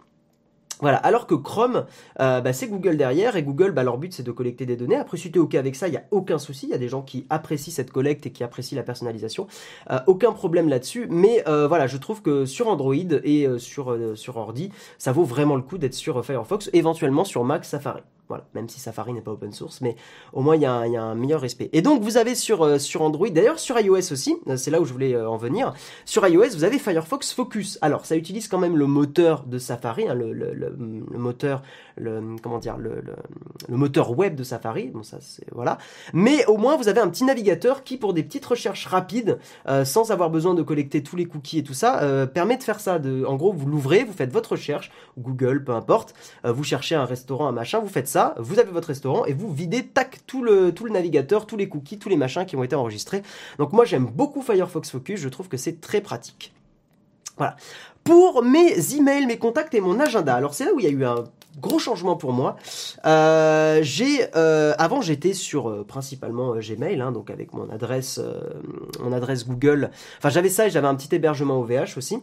Voilà, alors que Chrome, euh, bah, c'est Google derrière, et Google, bah, leur but c'est de collecter des données. Après, si tu es OK avec ça, il n'y a aucun souci. Il y a des gens qui apprécient cette collecte et qui apprécient la personnalisation. Euh, aucun problème là-dessus. Mais euh, voilà, je trouve que sur Android et sur, sur Ordi, ça vaut vraiment le coup d'être sur Firefox, éventuellement sur Mac Safari. Voilà, même si Safari n'est pas open source, mais au moins il y, a un, meilleur respect. Et donc vous avez sur, euh, sur Android, d'ailleurs sur iOS aussi, euh, c'est là où je voulais euh, en venir, sur iOS vous avez Firefox Focus. Alors ça utilise quand même le moteur de Safari, hein, le, moteur, comment dire, le, moteur web de Safari, bon ça c'est, voilà. Mais au moins vous avez un petit navigateur qui pour des petites recherches rapides, sans avoir besoin de collecter tous les cookies et tout ça, permet de faire ça. En gros vous l'ouvrez, vous faites votre recherche, Google, peu importe, vous cherchez un restaurant, un machin, vous faites vous avez votre restaurant et vous videz tac tout le, tout le navigateur, tous les cookies, tous les machins qui ont été enregistrés. Donc moi j'aime beaucoup Firefox Focus, je trouve que c'est très pratique. Voilà. Pour mes emails, mes contacts et mon agenda. Alors c'est là où il y a eu un gros changement pour moi. Euh, j'ai euh, avant j'étais sur euh, principalement Gmail, hein, donc avec mon adresse, mon adresse Google. Enfin j'avais ça et j'avais un petit hébergement OVH aussi.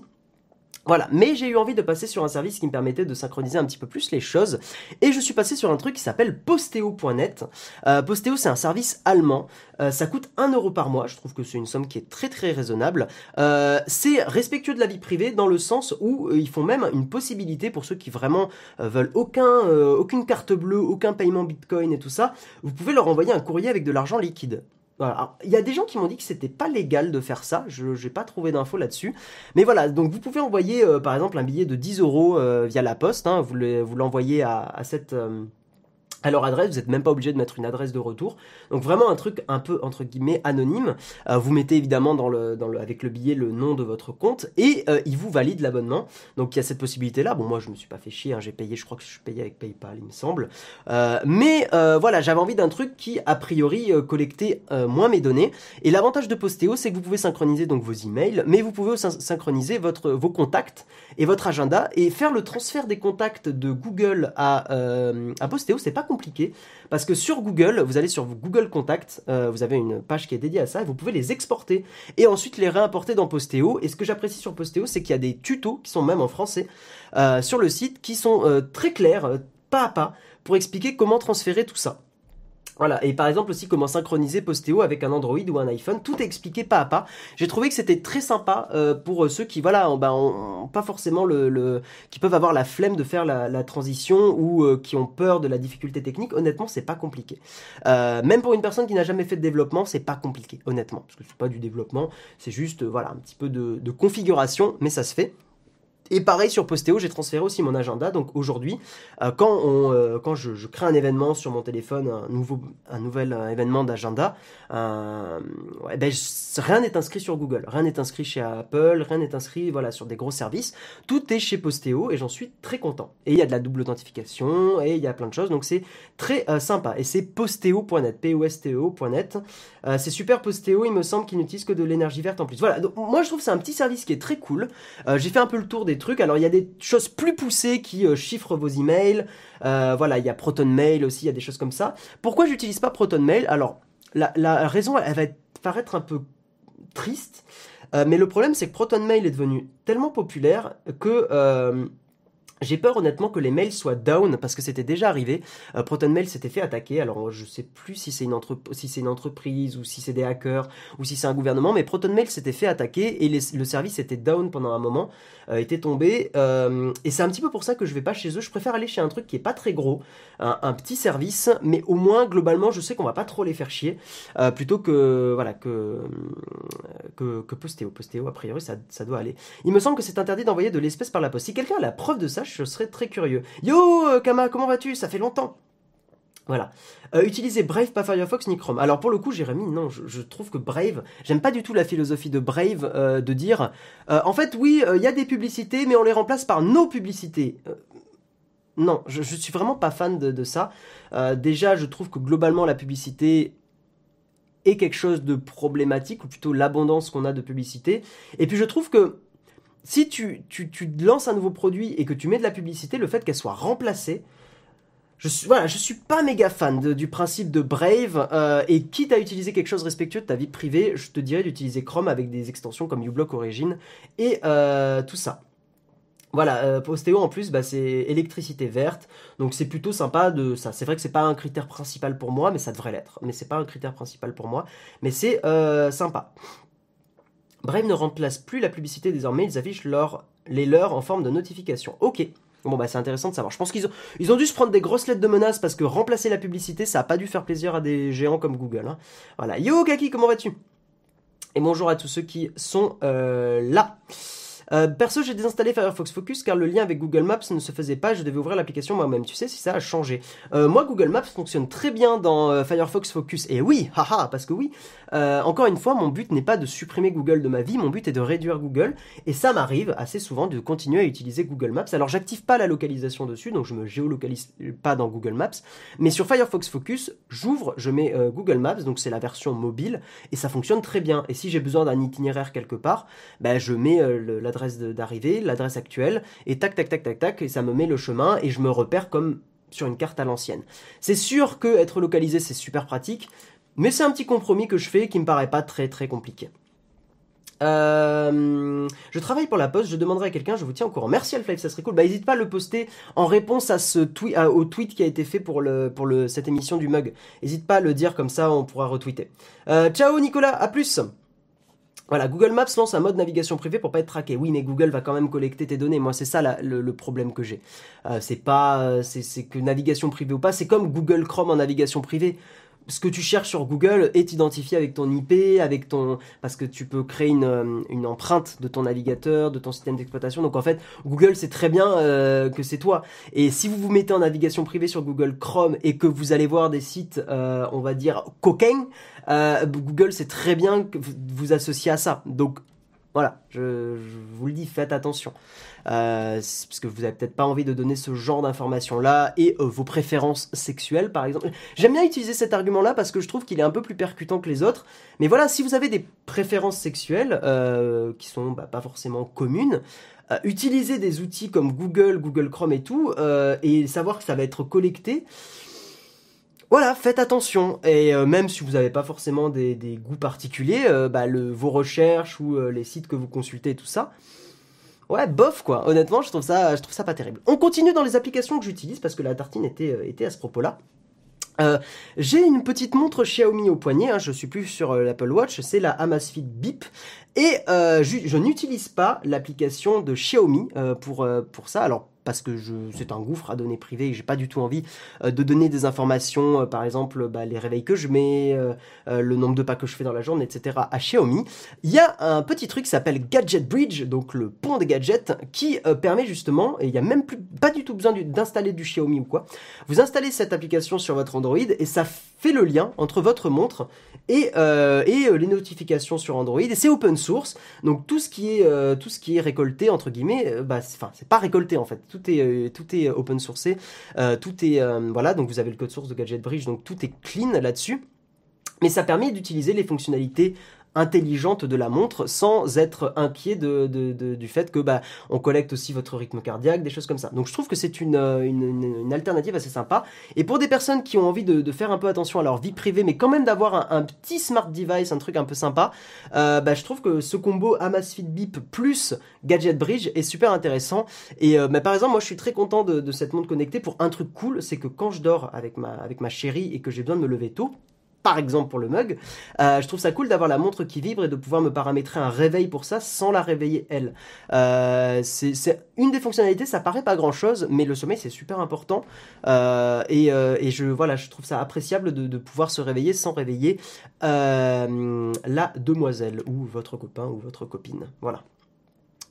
Voilà, mais j'ai eu envie de passer sur un service qui me permettait de synchroniser un petit peu plus les choses, et je suis passé sur un truc qui s'appelle Posteo.net. Euh, Posteo, c'est un service allemand, euh, ça coûte 1 euro par mois, je trouve que c'est une somme qui est très très raisonnable. Euh, c'est respectueux de la vie privée dans le sens où ils font même une possibilité pour ceux qui vraiment veulent aucun, aucune carte bleue, aucun paiement Bitcoin et tout ça, vous pouvez leur envoyer un courrier avec de l'argent liquide. Il y a des gens qui m'ont dit que c'était pas légal de faire ça. Je n'ai pas trouvé d'infos là-dessus. Mais voilà, donc vous pouvez envoyer euh, par exemple un billet de 10 euros euh, via la poste. Hein. vous l'envoyez à, cette. Euh, à leur adresse, vous n'êtes même pas obligé de mettre une adresse de retour. Donc vraiment un truc un peu entre guillemets anonyme. Euh, vous mettez évidemment dans le, dans le, avec le billet le nom de votre compte et euh, il vous valide l'abonnement. Donc il y a cette possibilité là. Bon moi je me suis pas fait chier, hein. j'ai payé, je crois que je payé avec PayPal il me semble. Euh, mais voilà, j'avais envie d'un truc qui a priori collectait moins mes données. Et l'avantage de Postéo c'est que vous pouvez synchroniser donc vos emails, mais vous pouvez aussi synchroniser votre, vos contacts et votre agenda et faire le transfert des contacts de Google à, à Postéo. C'est pas compliqué parce que sur Google, vous allez sur Google Contacts, vous avez une page qui est dédiée à ça et vous pouvez les exporter et ensuite les réimporter dans Postéo. Et ce que j'apprécie sur Postéo, c'est qu'il y a des tutos qui sont même en français euh, sur le site qui sont euh, très clairs, euh, pas à pas, pour expliquer comment transférer tout ça. Voilà, et par exemple aussi comment synchroniser Postéo avec un Android ou un iPhone, tout est expliqué pas à pas. J'ai trouvé que c'était très sympa euh, pour ceux qui voilà, ont, bah, pas forcément le, qui peuvent avoir la flemme de faire la, transition ou euh, qui ont peur de la difficulté technique. Honnêtement, c'est pas compliqué. Euh, même pour une personne qui n'a jamais fait de développement, c'est pas compliqué, honnêtement, parce que c'est pas du développement, c'est juste voilà un petit peu de configuration, mais ça se fait. Et pareil sur Postéo, j'ai transféré aussi mon agenda. Donc aujourd'hui, euh, quand, on, euh, quand je, crée un événement sur mon téléphone, un, nouveau, un nouvel euh, événement d'agenda, ben, rien n'est inscrit sur Google, rien n'est inscrit chez Apple, rien n'est inscrit voilà, sur des gros services. Tout est chez Postéo et j'en suis très content. Et il y a de la double authentification et il y a plein de choses. Donc c'est très sympa. Et c'est postéo.net, P-O-S-T-E-O.net. c'est super Postéo, il me semble qu'il n'utilise que de l'énergie verte en plus. Voilà, moi je trouve que c'est un petit service qui est très cool. j'ai fait un peu le tour des trucs. Alors il y a des choses plus poussées qui euh, chiffrent vos emails. Euh, voilà, il y a Proton Mail aussi, il y a des choses comme ça. Pourquoi j'utilise pas Proton Mail? Alors la, raison, elle, va paraître un peu triste. Euh, mais le problème, c'est que Proton Mail est devenu tellement populaire que j'ai peur honnêtement que les mails soient down parce que c'était déjà arrivé. Euh, ProtonMail s'était fait attaquer. Alors je sais plus si c'est une, si une entreprise ou si c'est des hackers ou si c'est un gouvernement, mais ProtonMail s'était fait attaquer et le service était down pendant un moment, euh, était tombé. Euh, et c'est un petit peu pour ça que je vais pas chez eux. Je préfère aller chez un truc qui est pas très gros, un, petit service, mais au moins globalement je sais qu'on va pas trop les faire chier, plutôt que voilà que que, que. Postéo a priori ça, ça doit aller. Il me semble que c'est interdit d'envoyer de l'espèce par la poste. Si quelqu'un a la preuve de ça, je serais très curieux. Yo, euh, Kama, comment vas-tu? Ça fait longtemps. Voilà. Euh, utiliser Brave, pas Firefox ni Chrome. Alors pour le coup, Jérémy, non, je, trouve que Brave, j'aime pas du tout la philosophie de Brave euh, de dire, en fait, oui, il y a des publicités, mais on les remplace par nos publicités. non, je, je, suis vraiment pas fan de, de ça. déjà, je trouve que globalement, la publicité est quelque chose de problématique, ou plutôt l'abondance qu'on a de publicité. Et puis je trouve que si tu, tu, lances un nouveau produit et que tu mets de la publicité, le fait qu'elle soit remplacée, je suis, suis pas méga fan du principe de Brave. Euh, et quitte à utiliser quelque chose respectueux de ta vie privée, je te dirais d'utiliser Chrome avec des extensions comme uBlock Origin et euh, tout ça. Voilà, euh, Postéo en plus, bah, c'est électricité verte, donc c'est plutôt sympa de ça. C'est vrai que c'est pas un critère principal pour moi, mais ça devrait l'être. Mais c'est pas un critère principal pour moi, mais c'est euh, sympa. Brave ne remplace plus la publicité désormais, ils affichent les leurs en forme de notification. Ok. Bon bah c'est intéressant de savoir. Je pense qu'ils ont, ils ont dû se prendre des grosses lettres de menace parce que remplacer la publicité, ça a pas dû faire plaisir à des géants comme Google. Hein. Voilà. Yo Kaki, comment vas-tu? Et bonjour à tous ceux qui sont euh, là. Euh, perso, j'ai désinstallé Firefox Focus car le lien avec Google Maps ne se faisait pas, je devais ouvrir l'application moi-même. Tu sais si ça a changé euh, Moi, Google Maps fonctionne très bien dans euh, Firefox Focus. Et oui, haha, parce que oui, encore une fois, mon but n'est pas de supprimer Google de ma vie, mon but est de réduire Google. Et ça m'arrive assez souvent de continuer à utiliser Google Maps. Alors, j'active pas la localisation dessus, donc je me géolocalise pas dans Google Maps. Mais sur Firefox Focus, j'ouvre, je mets Google Maps, donc c'est la version mobile, et ça fonctionne très bien. Et si j'ai besoin d'un itinéraire quelque part, ben, je mets la l'adresse d'arrivée, l'adresse actuelle, et tac, tac, tac, tac, tac, et ça me met le chemin, et je me repère comme sur une carte à l'ancienne. C'est sûr que être localisé, c'est super pratique, mais c'est un petit compromis que je fais qui me paraît pas très très compliqué. Euh, je travaille pour la poste, je demanderai à quelqu'un, je vous tiens au courant. Merci Alflife, ça serait cool. Bah n'hésite pas à le poster en réponse à ce tweet, au tweet qui a été fait pour, cette émission du mug. N'hésite pas à le dire comme ça, on pourra retweeter. Euh, ciao Nicolas, à plus voilà, Google Maps lance un mode navigation privée pour pas être traqué. Oui, mais Google va quand même collecter tes données. Moi, c'est ça le, problème que j'ai. Euh, c'est pas, c'est que navigation privée ou pas. C'est comme Google Chrome en navigation privée. Ce que tu cherches sur Google est identifié avec ton IP, avec ton parce que tu peux créer une, euh, une empreinte de ton navigateur, de ton système d'exploitation. Donc en fait, Google sait très bien euh, que c'est toi. Et si vous vous mettez en navigation privée sur Google Chrome et que vous allez voir des sites, euh, on va dire coquins, Google sait très bien que vous vous associez à ça. Donc voilà, je, vous le dis, faites attention. Euh, parce que vous n'avez peut-être pas envie de donner ce genre d'informations-là et euh, vos préférences sexuelles, par exemple. J'aime bien utiliser cet argument-là parce que je trouve qu'il est un peu plus percutant que les autres. Mais voilà, si vous avez des préférences sexuelles euh, qui sont bah, pas forcément communes, utilisez des outils comme Google, Google Chrome et tout, et savoir que ça va être collecté. Voilà, faites attention. Et euh, même si vous n'avez pas forcément des, goûts particuliers, euh, bah, vos recherches ou euh, les sites que vous consultez, tout ça, ouais, bof quoi. Honnêtement, je trouve ça, je trouve pas terrible. On continue dans les applications que j'utilise parce que la tartine était, à ce propos-là. j'ai une petite montre Xiaomi au poignet, hein, je suis plus sur l'Apple Watch, c'est la Amazfit Beep. Et je, je n'utilise pas l'application de Xiaomi pour, pour ça. Alors parce que c'est un gouffre à données privées et j'ai pas du tout envie euh, de donner des informations, euh, par exemple bah, les réveils que je mets, euh, le nombre de pas que je fais dans la journée, etc. à Xiaomi. Il y a un petit truc qui s'appelle Gadget Bridge, donc le pont des gadgets, qui permet justement, et il y a même plus, pas du tout besoin d'installer du Xiaomi ou quoi, vous installez cette application sur votre Android et ça fait le lien entre votre montre et, et les notifications sur Android. Et c'est open source, donc tout ce qui est, est récolté entre guillemets, bah, enfin c'est pas récolté en fait. Tout est, euh, tout est open sourcé, euh, tout est, euh, voilà, donc vous avez le code source de Gadget Bridge, donc tout est clean là-dessus. Mais ça permet d'utiliser les fonctionnalités intelligente de la montre sans être inquiet du fait que bah, on collecte aussi votre rythme cardiaque, des choses comme ça. Donc je trouve que c'est une, euh, alternative assez sympa. Et pour des personnes qui ont envie de, faire un peu attention à leur vie privée, mais quand même d'avoir un, petit smart device, un truc un peu sympa, euh, bah, je trouve que ce combo Amazfit Beep plus Gadget Bridge est super intéressant. Et euh, par exemple, moi je suis très content de, de cette montre connectée pour un truc cool, c'est que quand je dors avec ma, avec ma chérie et que j'ai besoin de me lever tôt, par exemple pour le mug, euh, je trouve ça cool d'avoir la montre qui vibre et de pouvoir me paramétrer un réveil pour ça sans la réveiller elle. Euh, c'est une des fonctionnalités, ça paraît pas grand chose, mais le sommeil c'est super important euh, et, je voilà, je trouve ça appréciable de, de pouvoir se réveiller sans réveiller la demoiselle ou votre copain ou votre copine. Voilà.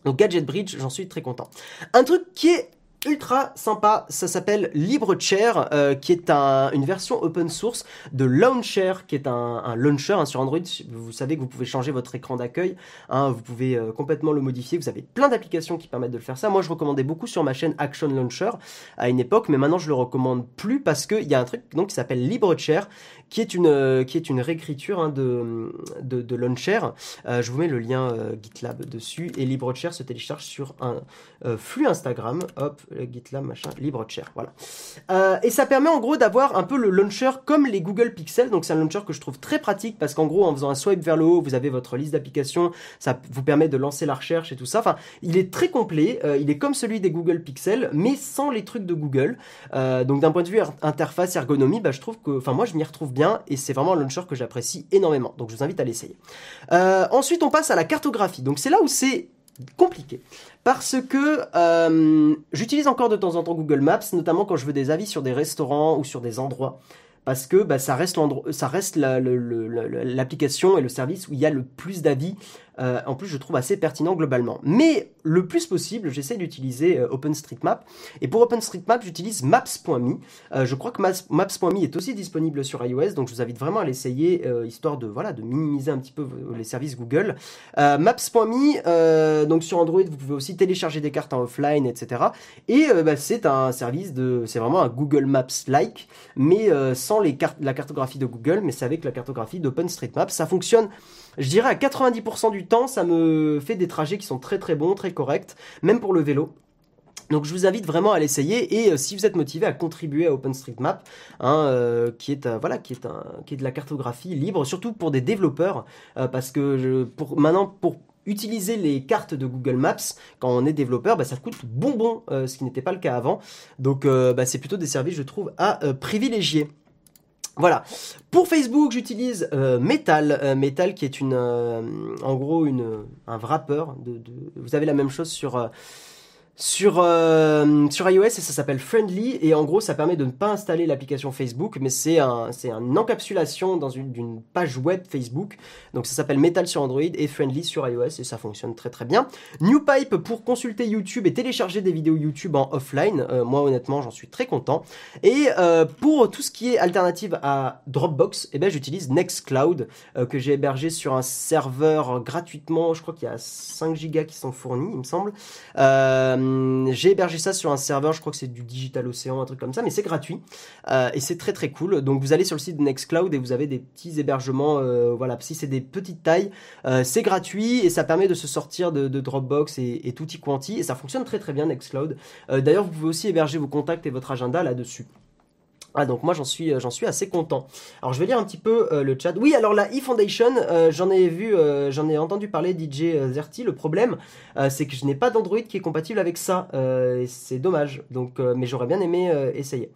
Donc Gadget Bridge, j'en suis très content. Un truc qui est ultra sympa. Ça s'appelle LibreChair, euh, qui est une version open source de Launcher, qui est un, launcher hein, sur Android. Vous savez que vous pouvez changer votre écran d'accueil, hein, vous pouvez euh, complètement le modifier. Vous avez plein d'applications qui permettent de le faire ça. Moi, je recommandais beaucoup sur ma chaîne Action Launcher à une époque, mais maintenant je le recommande plus parce qu'il y a un truc donc qui s'appelle LibreChair, qui est une euh, qui est une réécriture hein, de, de, Launcher. je vous mets le lien GitLab dessus et LibreChair se télécharge sur un flux Instagram. Hop, GitLab, machin, libre chair, voilà. Euh, et ça permet en gros d'avoir un peu le launcher comme les Google Pixel, donc c'est un launcher que je trouve très pratique parce qu'en gros en faisant un swipe vers le haut, vous avez votre liste d'applications, ça vous permet de lancer la recherche et tout ça. Enfin, il est très complet, euh, il est comme celui des Google Pixel, mais sans les trucs de Google. Euh, donc d'un point de vue interface ergonomie, bah, je trouve que, enfin moi je m'y retrouve bien et c'est vraiment un launcher que j'apprécie énormément. Donc je vous invite à l'essayer. ensuite on passe à la cartographie. Donc c'est là où c'est compliqué. Parce que euh, j'utilise encore de temps en temps Google Maps, notamment quand je veux des avis sur des restaurants ou sur des endroits. Parce que bah, ça reste l'application et le service où il y a le plus d'avis euh, en plus je trouve assez pertinent globalement. Mais le plus possible, j'essaie d'utiliser euh, OpenStreetMap. Et pour OpenStreetMap, j'utilise Maps.me. Euh, je crois que Maps.me est aussi disponible sur iOS, donc je vous invite vraiment à l'essayer, histoire de, voilà, de minimiser un petit peu les services Google. Maps.me, donc sur Android, vous pouvez aussi télécharger des cartes en offline, etc. Et bah, c'est un service de... C'est vraiment un Google Maps-like, mais sans la cartographie de Google, mais c'est avec la cartographie d'OpenStreetMap. Ça fonctionne je dirais à 90% du temps, ça me fait des trajets qui sont très très bons, très corrects, même pour le vélo. Donc je vous invite vraiment à l'essayer et euh, si vous êtes motivé à contribuer à OpenStreetMap, hein, euh, qui est euh, voilà, qui est un, qui est de la cartographie libre, surtout pour des développeurs, parce que pour maintenant pour utiliser les cartes de Google Maps quand on est développeur, bah, ça coûte bonbon, ce qui n'était pas le cas avant. Donc bah, c'est plutôt des services, je trouve, à privilégier. Voilà. Pour Facebook, j'utilise euh, Metal, euh, Metal qui est une, euh, en gros, une, un wrapper. De, de, vous avez la même chose sur sur, euh, sur iOS et ça s'appelle Friendly et en gros ça permet de ne pas installer l'application Facebook mais c'est un, c'est une encapsulation dans une, d'une page web Facebook donc ça s'appelle Metal sur Android et Friendly sur iOS et ça fonctionne très très bien. NewPipe pour consulter YouTube et télécharger des vidéos YouTube en offline, euh, moi honnêtement j'en suis très content. Et euh, pour tout ce qui est alternative à Dropbox, eh ben, j'utilise Nextcloud que j'ai hébergé sur un serveur gratuitement, je crois qu'il y a 5 gigas qui sont fournis il me semble. Euh, euh, j'ai hébergé ça sur un serveur, je crois que c'est du Digital Ocean, un truc comme ça, mais c'est gratuit euh, et c'est très très cool. Donc vous allez sur le site Nextcloud et vous avez des petits hébergements, euh, voilà, si c'est des petites tailles, c'est gratuit et ça permet de se sortir de, Dropbox et, et tutti quanti et ça fonctionne très très bien Nextcloud. D'ailleurs, vous pouvez aussi héberger vos contacts et votre agenda là-dessus. Ah donc moi j'en suis j'en suis assez content. Alors je vais lire un petit peu le chat. Oui alors la eFoundation j'en ai vu j'en ai entendu parler DJ Zerti. Le problème c'est que je n'ai pas d'Android qui est compatible avec ça. c'est dommage. Donc mais j'aurais bien aimé essayer.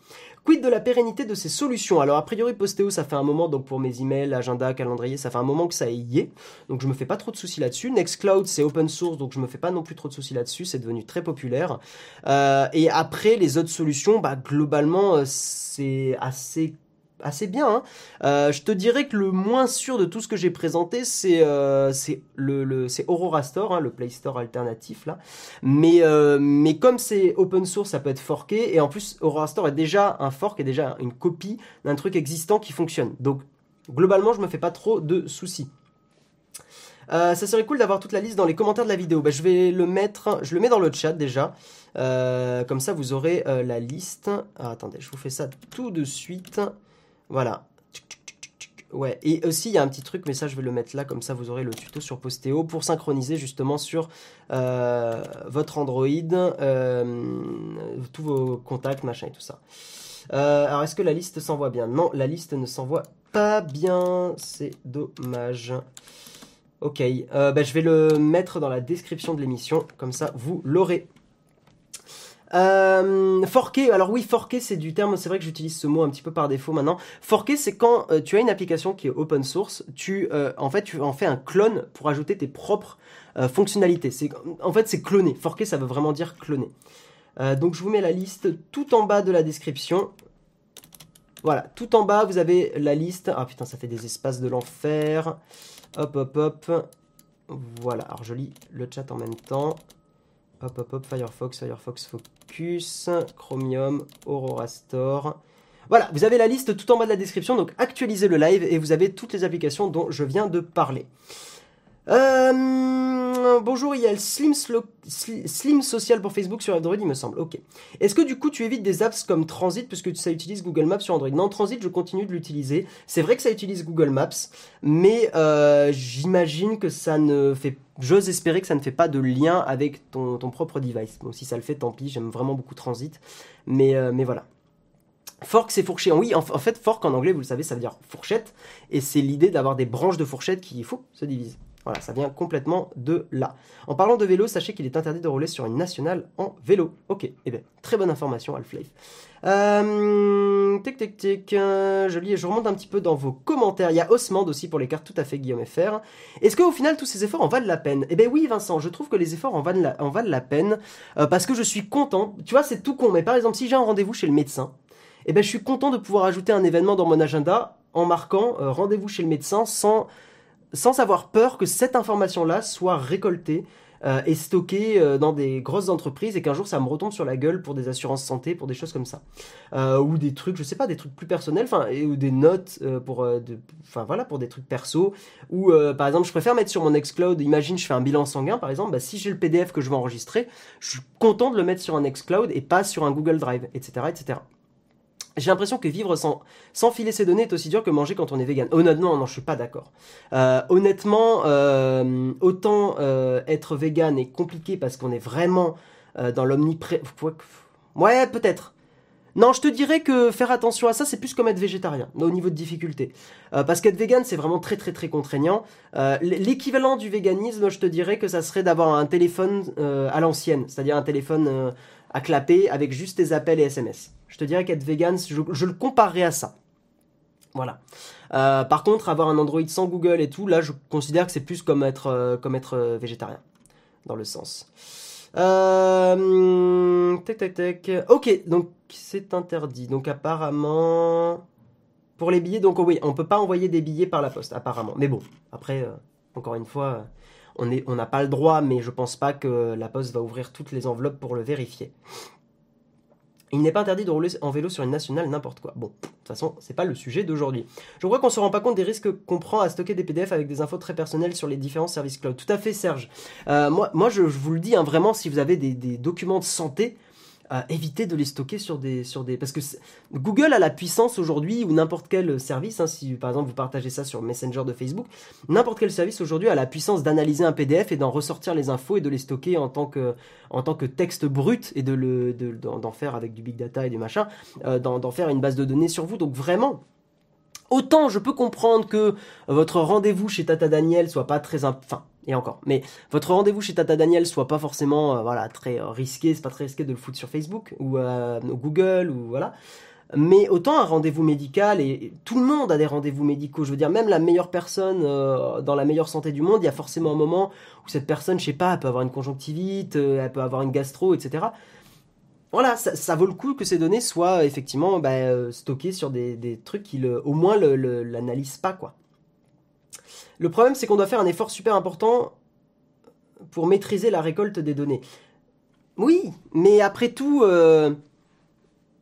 Quid de la pérennité de ces solutions? Alors a priori Posteo ça fait un moment donc pour mes emails, agenda, calendrier, ça fait un moment que ça y est. Donc je me fais pas trop de soucis là-dessus. Nextcloud c'est open source donc je me fais pas non plus trop de soucis là-dessus, c'est devenu très populaire. Euh, et après les autres solutions, bah globalement euh, c'est assez assez bien. Hein. Euh, je te dirais que le moins sûr de tout ce que j'ai présenté, c'est euh, le, Aurora Store, hein, le Play Store alternatif là. Mais euh, mais comme c'est open source, ça peut être forké et en plus Aurora Store est déjà un fork, est déjà une copie d'un truc existant qui fonctionne. Donc globalement, je me fais pas trop de soucis. Ça serait cool d'avoir toute la liste dans les commentaires de la vidéo. Bah, je vais le mettre, je le mets dans le chat déjà. Comme ça, vous aurez la liste. Ah, attendez, je vous fais ça tout de suite. Voilà. Ouais, et aussi il y a un petit truc, mais ça je vais le mettre là, comme ça vous aurez le tuto sur Postéo pour synchroniser justement sur euh, votre Android, euh, tous vos contacts, machin et tout ça. Euh, alors est-ce que la liste s'envoie bien? Non, la liste ne s'envoie pas bien, c'est dommage. Ok, bah, je vais le mettre dans la description de l'émission, comme ça vous l'aurez. Euh, alors oui, forquer c'est du terme, c'est vrai que j'utilise ce mot un petit peu par défaut maintenant. Forquer c'est quand euh, tu as une application qui est open source, tu euh, en fait tu en fais un clone pour ajouter tes propres euh, fonctionnalités. C'est en fait c'est cloner. Forquer ça veut vraiment dire cloner. donc je vous mets la liste tout en bas de la description. Voilà, tout en bas vous avez la liste. Ah putain, ça fait des espaces de l'enfer. Hop hop hop. Voilà, alors je lis le chat en même temps. Hop, hop, hop, Firefox, Firefox Focus, Chromium, Aurora Store. Voilà, vous avez la liste tout en bas de la description, donc actualisez le live et vous avez toutes les applications dont je viens de parler. Euh, bonjour, il y a le Slim, Social pour Facebook sur Android, il me semble. Ok. Est-ce que du coup tu évites des apps comme Transit parce que ça utilise Google Maps sur Android? Non, Transit, je continue de l'utiliser. C'est vrai que ça utilise Google Maps, mais euh, j'imagine que ça ne fait. J'ose espérer que ça ne fait pas de lien avec ton, propre device. Bon, si ça le fait, tant pis. J'aime vraiment beaucoup Transit, mais euh, mais voilà. Fork, c'est fourché. Oui, en, fait, fork en anglais, vous le savez, ça veut dire fourchette. Et c'est l'idée d'avoir des branches de fourchette qui, faut, se divisent. Voilà, ça vient complètement de là. En parlant de vélo, sachez qu'il est interdit de rouler sur une nationale en vélo. Ok, eh bien, très bonne information, Half-Life. Euh, tic tic tic, euh, je et je remonte un petit peu dans vos commentaires. Il y a Osmand aussi pour les cartes, tout à fait Guillaume FR. Est-ce qu'au final tous ces efforts en valent la peine? Eh bien oui Vincent, je trouve que les efforts en valent la, en valent la peine euh, parce que je suis content. Tu vois, c'est tout con, mais par exemple si j'ai un rendez-vous chez le médecin, eh ben je suis content de pouvoir ajouter un événement dans mon agenda en marquant euh, rendez-vous chez le médecin sans sans avoir peur que cette information-là soit récoltée euh, et stockée euh, dans des grosses entreprises et qu'un jour ça me retombe sur la gueule pour des assurances santé, pour des choses comme ça. Euh, ou des trucs, je sais pas, des trucs plus personnels, ou des notes pour, voilà, pour des trucs perso. Ou par exemple, je préfère mettre sur mon Nextcloud, imagine je fais un bilan sanguin par exemple, bah, si j'ai le PDF que je veux enregistrer, je suis content de le mettre sur un Nextcloud et pas sur un Google Drive, etc. etc. J'ai l'impression que vivre sans, sans filer ses données est aussi dur que manger quand on est vegan. Honnêtement, non, je suis pas d'accord. Euh, honnêtement, euh, autant euh, être vegan est compliqué parce qu'on est vraiment dans l'omnipré... Ouais, peut-être. Non, je te dirais que faire attention à ça, c'est plus comme être végétarien, au niveau de difficulté. parce qu'être vegan, c'est vraiment très très très contraignant. L'équivalent du véganisme, je te dirais que ça serait d'avoir un téléphone à l'ancienne, c'est-à-dire un téléphone à clapper avec juste tes appels et SMS. Je te dirais qu'être vegan, je, le comparerais à ça. Voilà. Euh, par contre, avoir un Android sans Google et tout, là, je considère que c'est plus comme être, euh, comme être euh, végétarien. dans le sens. Tac, tac, tac. Ok, donc c'est interdit. Donc apparemment, pour les billets, donc oui, on peut pas envoyer des billets par la poste, apparemment. Mais bon, après, encore une fois, on n'a pas le droit, mais je pense pas que la poste va ouvrir toutes les enveloppes pour le vérifier. Il n'est pas interdit de rouler en vélo sur une nationale n'importe quoi. Bon, de toute façon, c'est pas le sujet d'aujourd'hui. Je crois qu'on se rend pas compte des risques qu'on prend à stocker des PDF avec des infos très personnelles sur les différents services cloud. Tout à fait, Serge. Euh, moi, je, vous le dis, hein, vraiment, si vous avez des documents de santé, éviter de les stocker sur des sur des parce que Google a la puissance aujourd'hui ou n'importe quel service hein, si par exemple vous partagez ça sur Messenger de Facebook n'importe quel service aujourd'hui a la puissance d'analyser un PDF et d'en ressortir les infos et de les stocker en tant que en tant que texte brut et de d'en faire avec du big data et du machin euh, d'en faire une base de données sur vous. Donc vraiment Autant je peux comprendre que votre rendez-vous chez Tata Daniel soit pas très, enfin, et encore. Mais votre rendez-vous chez Tata Daniel soit pas forcément euh, voilà très euh, risqué, c'est pas très risqué de le foutre sur Facebook ou euh, Google ou voilà. Mais autant un rendez-vous médical et, tout le monde a des rendez-vous médicaux. Je veux dire même la meilleure personne dans la meilleure santé du monde, il y a forcément un moment où cette personne, je sais pas, elle peut avoir une conjonctivite, elle peut avoir une gastro, etc. Voilà, ça, vaut le coup que ces données soient effectivement bah, stockées sur des, trucs qui au moins l'analysent pas quoi. Le problème, c'est qu'on doit faire un effort super important pour maîtriser la récolte des données. Oui, mais après tout, euh,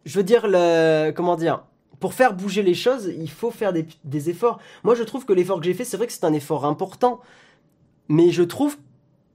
je veux dire, le, comment dire, pour faire bouger les choses, il faut faire des, efforts. Moi, je trouve que l'effort que j'ai fait, c'est vrai que c'est un effort important, mais je trouve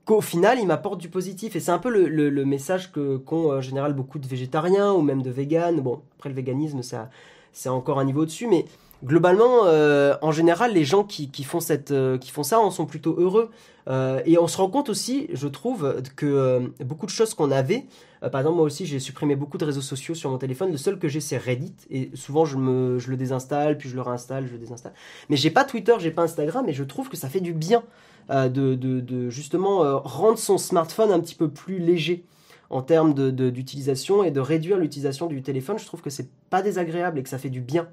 qu'au final, il m'apporte du positif. Et c'est un peu le, message que qu'ont en général beaucoup de végétariens ou même de véganes. Bon, après le véganisme, ça, c'est encore un niveau dessus, mais globalement, euh, en général, les gens qui, font cette, euh, qui font ça en sont plutôt heureux. Euh, et on se rend compte aussi, je trouve, que beaucoup de choses qu'on avait, par exemple, moi aussi, j'ai supprimé beaucoup de réseaux sociaux sur mon téléphone. Le seul que j'ai, c'est Reddit. Et souvent, je, le désinstalle, puis je le réinstalle, je le désinstalle. Mais j'ai pas Twitter, j'ai pas Instagram, et je trouve que ça fait du bien de, de, justement rendre son smartphone un petit peu plus léger en termes d'utilisation et de réduire l'utilisation du téléphone. Je trouve que c'est pas désagréable et que ça fait du bien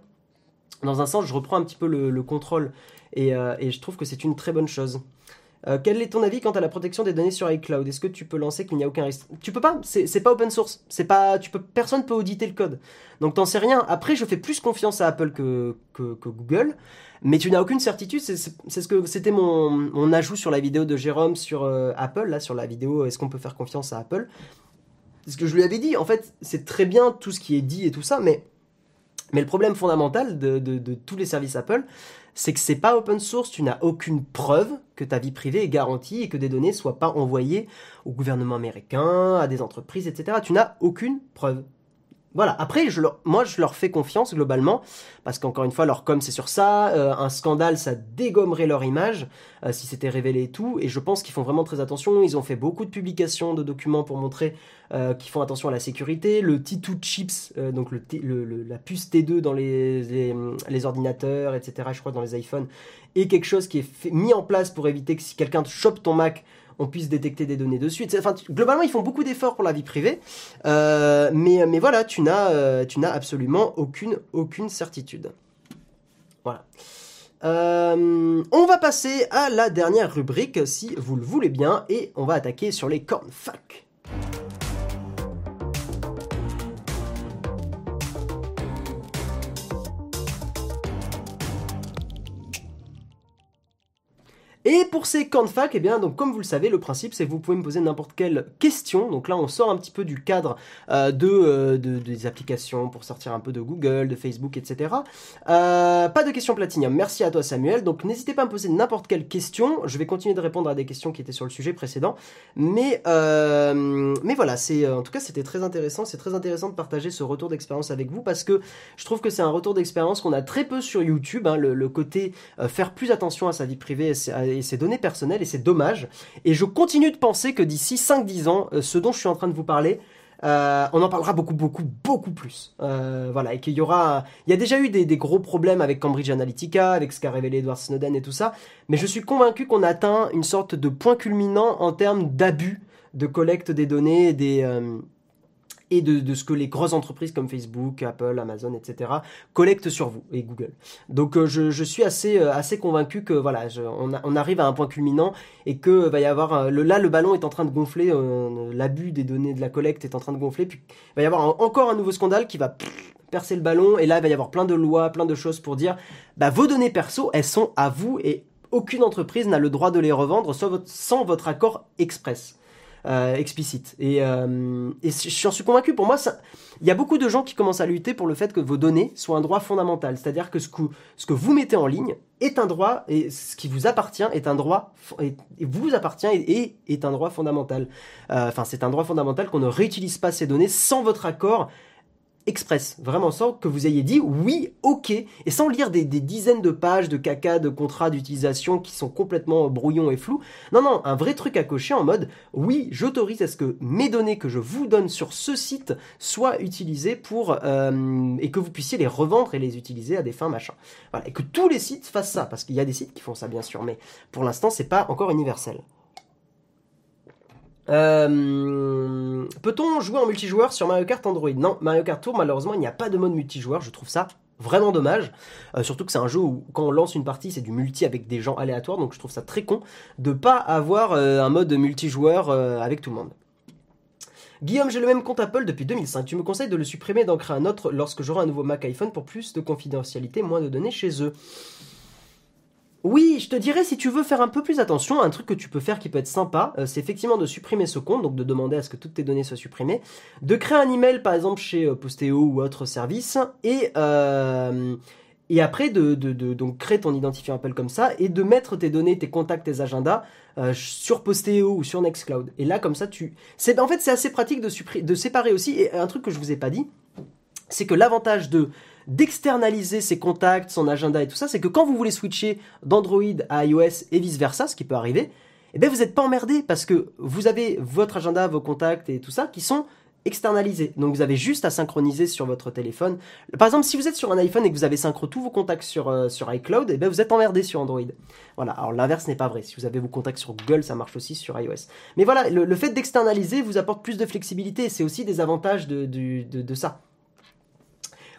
dans un sens, je reprends un petit peu le, contrôle euh, et, je trouve que c'est une très bonne chose. Euh, quel est ton avis quant à la protection des données sur iCloud? Est-ce que tu peux lancer qu'il n'y a aucun risque? Tu peux pas, c'est pas open source. C'est pas, tu peux, personne peut auditer le code. Donc t'en sais rien. Après, je fais plus confiance à Apple que, Google, mais tu n'as aucune certitude. C'est ce que c'était mon, ajout sur la vidéo de Jérôme sur euh, Apple, là sur la vidéo. Est-ce qu'on peut faire confiance à Apple? Ce que je lui avais dit. En fait, c'est très bien tout ce qui est dit et tout ça, mais mais le problème fondamental de, tous les services Apple, c'est que c'est pas open source, tu n'as aucune preuve que ta vie privée est garantie et que des données soient pas envoyées au gouvernement américain, à des entreprises, etc. Tu n'as aucune preuve. Voilà. Après, moi, je leur fais confiance globalement parce qu'encore une fois, leur com c'est sur ça. Euh, un scandale, ça dégommerait leur image euh, si c'était révélé et tout. Et je pense qu'ils font vraiment très attention. Ils ont fait beaucoup de publications de documents pour montrer euh, qu'ils font attention à la sécurité. Le T2 chips, donc la puce T2 dans les, les, ordinateurs, etc. Je crois dans les iPhones, est quelque chose qui est mis en place pour éviter que si quelqu'un chope ton Mac on puisse détecter des données dessus. Enfin, globalement, ils font beaucoup d'efforts pour la vie privée, euh, mais, voilà, tu n'as, euh, tu n'as absolument aucune, aucune certitude. Voilà. Euh, on va passer à la dernière rubrique, si vous le voulez bien, et on va attaquer sur les cornes fac. Et pour ces camps de fac, eh bien, donc, comme vous le savez, le principe c'est que vous pouvez me poser n'importe quelle question. Donc là, on sort un petit peu du cadre euh, euh, de, des applications pour sortir un peu de Google, de Facebook, etc. Euh, pas de questions platinium. Merci à toi, Samuel. Donc n'hésitez pas à me poser n'importe quelle question. Je vais continuer de répondre à des questions qui étaient sur le sujet précédent. Mais, mais voilà, c'est en tout cas, c'était très intéressant. C'est très intéressant de partager ce retour d'expérience avec vous parce que je trouve que c'est un retour d'expérience qu'on a très peu sur YouTube. Hein, le, côté faire plus attention à sa vie privée et ses données personnelles et c'est dommage. Et je continue de penser que d'ici 5-10 ans, euh, ce dont je suis en train de vous parler, euh, on en parlera beaucoup, beaucoup, beaucoup plus. Euh, voilà, et qu'il y aura, il y a déjà eu des, gros problèmes avec Cambridge Analytica, avec ce qu'a révélé Edward Snowden et tout ça, mais je suis convaincu qu'on atteint une sorte de point culminant en termes d'abus de collecte des données des et de, ce que les grosses entreprises comme Facebook, Apple, Amazon, etc. collectent sur vous et Google. Donc euh, je, suis assez euh, assez convaincu que voilà, on, arrive à un point culminant et que va y avoir là le ballon est en train de gonfler, euh, l'abus des données de la collecte est en train de gonfler, puis va y avoir encore un nouveau scandale qui va percer le ballon et là il va y avoir plein de lois, plein de choses pour dire bah vos données perso elles sont à vous et aucune entreprise n'a le droit de les revendre sans votre accord express. Euh, explicite. Et, euh, et j'en suis convaincu. Pour moi, il y a beaucoup de gens qui commencent à lutter pour le fait que vos données soient un droit fondamental. C'est-à-dire que ce, que ce que vous mettez en ligne est un droit et ce qui vous appartient est un droit et, vous appartient et, est un droit fondamental. Euh, enfin, c'est un droit fondamental qu'on ne réutilise pas ces données sans votre accord express, vraiment sans que vous ayez dit oui, ok, et sans lire des, dizaines de pages de caca, de contrats d'utilisation qui sont complètement brouillons et flous. Non, non, un vrai truc à cocher en mode oui, j'autorise à ce que mes données que je vous donne sur ce site soient utilisées pour euh, et que vous puissiez les revendre et les utiliser à des fins machin. Voilà, et que tous les sites fassent ça, parce qu'il y a des sites qui font ça bien sûr, mais pour l'instant c'est pas encore universel. Euh, peut-on jouer en multijoueur sur Mario Kart Android? Non, Mario Kart Tour, malheureusement, il n'y a pas de mode multijoueur. Je trouve ça vraiment dommage. Euh, surtout que c'est un jeu où, quand on lance une partie, c'est du multi avec des gens aléatoires. Donc je trouve ça très con de pas avoir euh, un mode multijoueur avec tout le monde. Guillaume, j'ai le même compte Apple depuis 2005. Tu me conseilles de le supprimer et d'en créer un autre lorsque j'aurai un nouveau Mac iPhone pour plus de confidentialité, moins de données chez eux? Oui, je te dirais si tu veux faire un peu plus attention, un truc que tu peux faire qui peut être sympa, euh, c'est effectivement de supprimer ce compte, donc de demander à ce que toutes tes données soient supprimées, de créer un email par exemple chez euh, Postéo ou autre service, et, euh, et après de, donc créer ton identifiant Apple comme ça, et de mettre tes données, tes contacts, tes agendas sur Postéo ou sur Nextcloud. Et là comme ça tu... C'est, en fait c'est assez pratique de, de séparer aussi, et un truc que je vous ai pas dit, c'est que l'avantage de d'externaliser ses contacts, son agenda et tout ça, c'est que quand vous voulez switcher d'Android à iOS et vice versa, ce qui peut arriver, eh bien vous n'êtes pas emmerdé parce que vous avez votre agenda, vos contacts et tout ça qui sont externalisés. Donc vous avez juste à synchroniser sur votre téléphone. Par exemple, si vous êtes sur un iPhone et que vous avez synchro tous vos contacts sur, euh, sur iCloud, eh bien vous êtes emmerdé sur Android. Voilà, alors l'inverse n'est pas vrai. Si vous avez vos contacts sur Google, ça marche aussi sur iOS. Mais voilà, le, fait d'externaliser vous apporte plus de flexibilité c'est aussi des avantages de, de ça.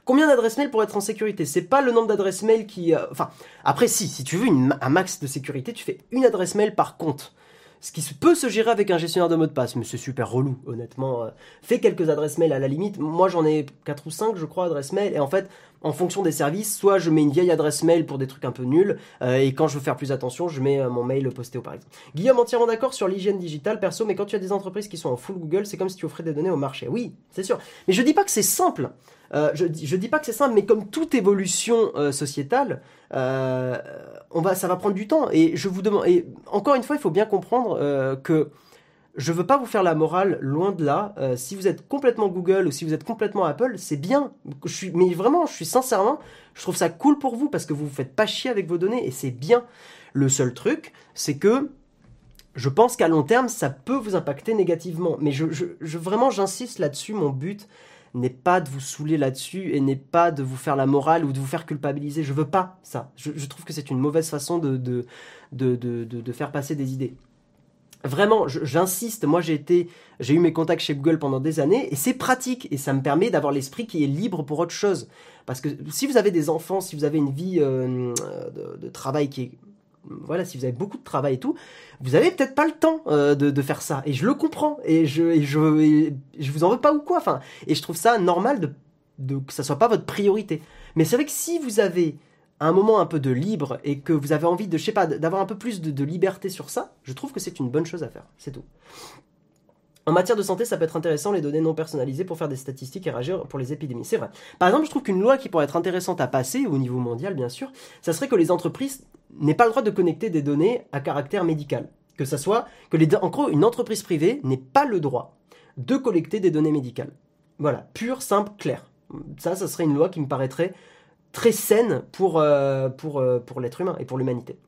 Combien d'adresses mail pour être en sécurité? C'est pas le nombre d'adresses mail qui. Euh, enfin, après, si, si tu veux un max de sécurité, tu fais une adresse mail par compte. Ce qui peut se gérer avec un gestionnaire de mots de passe, mais c'est super relou, honnêtement. Euh. fais quelques adresses mail à la limite. Moi, j'en ai 4 ou 5, je crois, adresses mail. Et en fait, en fonction des services, soit je mets une vieille adresse mail pour des trucs un peu nuls, euh, et quand je veux faire plus attention, je mets mon mail posté par exemple. Guillaume, entièrement d'accord sur l'hygiène digitale, perso, mais quand tu as des entreprises qui sont en full Google, c'est comme si tu offrais des données au marché. Oui, c'est sûr. Mais je dis pas que c'est simple. Euh, je, je dis pas que c'est simple, mais comme toute évolution euh, sociétale, euh, on va, ça va prendre du temps. Et je vous demande, et encore une fois, il faut bien comprendre que je veux pas vous faire la morale, loin de là. si vous êtes complètement Google ou si vous êtes complètement Apple, c'est bien. Je suis, mais vraiment, je suis sincèrement, je trouve ça cool pour vous parce que vous vous faites pas chier avec vos données et c'est bien. Le seul truc, c'est que je pense qu'à long terme, ça peut vous impacter négativement. Mais je, je vraiment, j'insiste là-dessus. Mon but, n'est pas de vous saouler là-dessus et n'est pas de vous faire la morale ou de vous faire culpabiliser. Je veux pas ça. Je, trouve que c'est une mauvaise façon de de, de, de, faire passer des idées. Vraiment, j'insiste, moi j'ai été, j'ai eu mes contacts chez Google pendant des années et c'est pratique et ça me permet d'avoir l'esprit qui est libre pour autre chose. Parce que si vous avez des enfants, si vous avez une vie euh, de, travail qui est voilà, si vous avez beaucoup de travail et tout, vous avez peut-être pas le temps euh, de, faire ça. Et je le comprends. Et je, je, je vous en veux pas ou quoi. Enfin, et je trouve ça normal de, de que ça soit pas votre priorité. Mais c'est vrai que si vous avez un moment un peu de libre et que vous avez envie de, je sais pas, d'avoir un peu plus de, de liberté sur ça, je trouve que c'est une bonne chose à faire. C'est tout. En matière de santé, ça peut être intéressant les données non personnalisées pour faire des statistiques et réagir pour les épidémies. C'est vrai. Par exemple, je trouve qu'une loi qui pourrait être intéressante à passer, au niveau mondial bien sûr, ça serait que les entreprises n'aient pas le droit de connecter des données à caractère médical. Que ça soit, que les, en gros, une entreprise privée n'ait pas le droit de collecter des données médicales. Voilà, pur, simple, clair. Ça, ça serait une loi qui me paraîtrait très saine pour, euh, euh, pour l'être humain et pour l'humanité.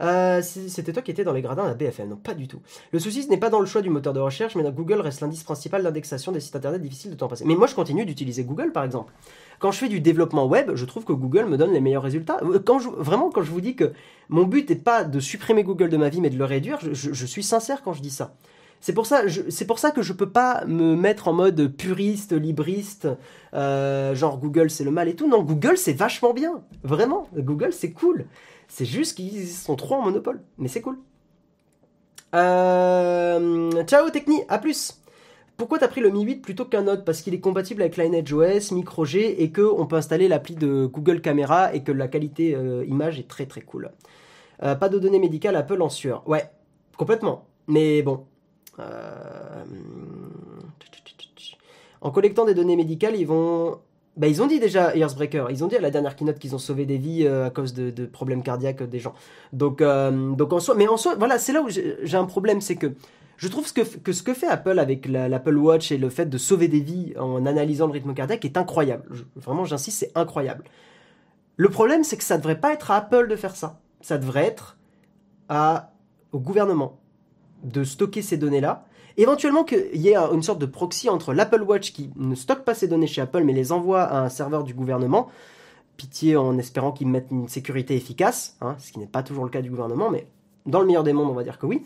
Euh, c'était toi qui étais dans les gradins à BFM. Non, pas du tout. Le souci, ce n'est pas dans le choix du moteur de recherche, mais dans Google reste l'indice principal d'indexation des sites internet difficiles de temps passer. Mais moi, je continue d'utiliser Google, par exemple. Quand je fais du développement web, je trouve que Google me donne les meilleurs résultats. Euh, vraiment, quand je vous dis que mon but n'est pas de supprimer Google de ma vie, mais de le réduire, je, suis sincère quand je dis ça. C'est pour ça, c'est pour ça que je peux pas me mettre en mode puriste, libriste, euh, genre Google c'est le mal et tout. Non, Google c'est vachement bien, vraiment. Google c'est cool. C'est juste qu'ils sont trop en monopole, mais c'est cool. Euh, ciao Techni, à plus. Pourquoi t'as pris le Mi 8 plutôt qu'un autre? Parce qu'il est compatible avec Lineage OS, MicroG et que on peut installer l'appli de Google Camera et que la qualité euh, image est très très cool. pas de données médicales Apple en sueur. Ouais, complètement. Mais bon, euh, en collectant des données médicales, ils vont. Bah, ils ont dit déjà, Earthbreaker, ils ont dit à la dernière keynote qu'ils ont sauvé des vies euh, à cause de, problèmes cardiaques des gens. Donc, euh, donc en soi, mais en soi, voilà, c'est là où j'ai un problème, c'est que je trouve que, que, ce que fait Apple avec l'Apple Watch et le fait de sauver des vies en analysant le rythme cardiaque est incroyable. vraiment, j'insiste, c'est incroyable. Le problème, c'est que ça devrait pas être à Apple de faire ça. Ça devrait être au gouvernement de stocker ces données-là. Éventuellement qu'il y ait une sorte de proxy entre l'Apple Watch qui ne stocke pas ces données chez Apple mais les envoie à un serveur du gouvernement. Pitié en espérant qu'ils mettent une sécurité efficace, hein, ce qui n'est pas toujours le cas du gouvernement, mais dans le meilleur des mondes, on va dire que oui.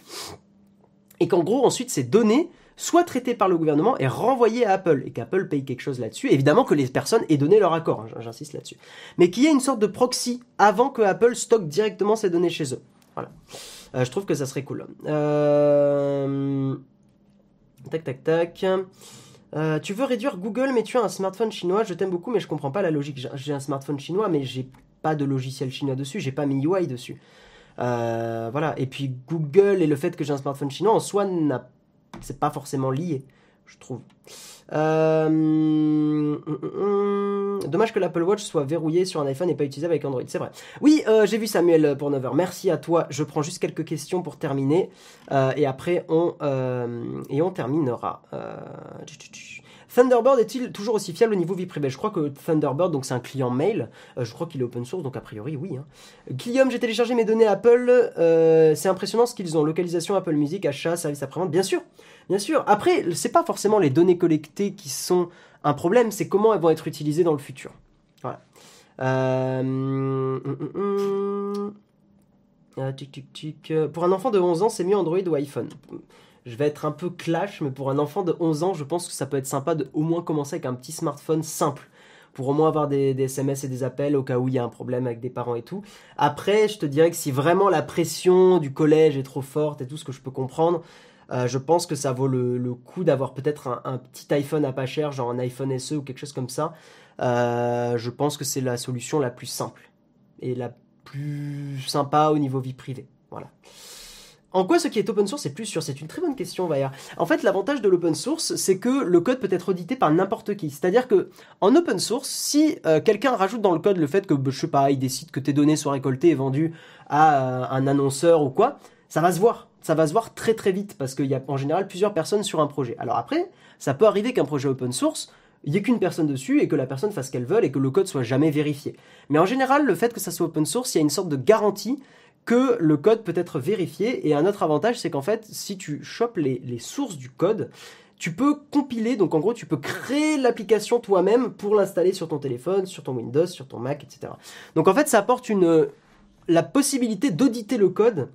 Et qu'en gros, ensuite, ces données soient traitées par le gouvernement et renvoyées à Apple, et qu'Apple paye quelque chose là-dessus. Évidemment que les personnes aient donné leur accord, hein, j'insiste là-dessus. Mais qu'il y ait une sorte de proxy avant que Apple stocke directement ces données chez eux. Voilà. Euh, je trouve que ça serait cool. Euh, tac, tac, tac. Euh, tu veux réduire Google, mais tu as un smartphone chinois. Je t'aime beaucoup, mais je comprends pas la logique. J'ai un smartphone chinois, mais j'ai pas de logiciel chinois dessus. J'ai pas MIUI dessus. voilà. Et puis Google et le fait que j'ai un smartphone chinois en soi, c'est pas forcément lié, je trouve. Euh, hum, hum, hum, dommage que l'Apple Watch soit verrouillé sur un iPhone et pas utilisable avec Android, c'est vrai. Oui, euh, j'ai vu Samuel pour 9h. Merci à toi. Je prends juste quelques questions pour terminer. Euh, et après, on, et on terminera. Thunderbird est-il toujours aussi fiable au niveau vie privée? Je crois que Thunderbird, donc c'est un client mail, je crois qu'il est open source, donc a priori oui. Hein. Guillaume, j'ai téléchargé mes données Apple, c'est impressionnant ce qu'ils ont, localisation Apple Music, achat, service après-vente, bien sûr. Bien sûr. Après, c'est pas forcément les données collectées qui sont un problème, c'est comment elles vont être utilisées dans le futur. Voilà. Euh, hum, hum, hum, ah, Pour un enfant de 11 ans, c'est mieux Android ou iPhone? Je vais être un peu clash, mais pour un enfant de 11 ans, je pense que ça peut être sympa de au moins commencer avec un petit smartphone simple pour au moins avoir des, des, SMS et des appels au cas où il y a un problème avec des parents et tout. Après, je te dirais que si vraiment la pression du collège est trop forte et tout ce que je peux comprendre, euh, je pense que ça vaut le, coup d'avoir peut-être un, petit iPhone à pas cher, genre un iPhone SE ou quelque chose comme ça. Euh, je pense que c'est la solution la plus simple et la plus sympa au niveau vie privée. Voilà. En quoi ce qui est open source est plus sûr? C'est une très bonne question, Vaillard. En fait, l'avantage de l'open source, c'est que le code peut être audité par n'importe qui. C'est-à-dire que en open source, si euh, quelqu'un rajoute dans le code le fait que, je sais pas, il décide que tes données soient récoltées et vendues à un annonceur ou quoi, ça va se voir ça va se voir très très vite parce qu'il y a en général plusieurs personnes sur un projet. Alors après, ça peut arriver qu'un projet open source, il n'y ait qu'une personne dessus et que la personne fasse ce qu'elle veut et que le code soit jamais vérifié. Mais en général, le fait que ça soit open source, il y a une sorte de garantie que le code peut être vérifié. Et un autre avantage, c'est qu'en fait, si tu chopes les, sources du code, tu peux compiler, donc en gros, tu peux créer l'application toi-même pour l'installer sur ton téléphone, sur ton Windows, sur ton Mac, etc. Donc en fait, ça apporte la possibilité d'auditer le code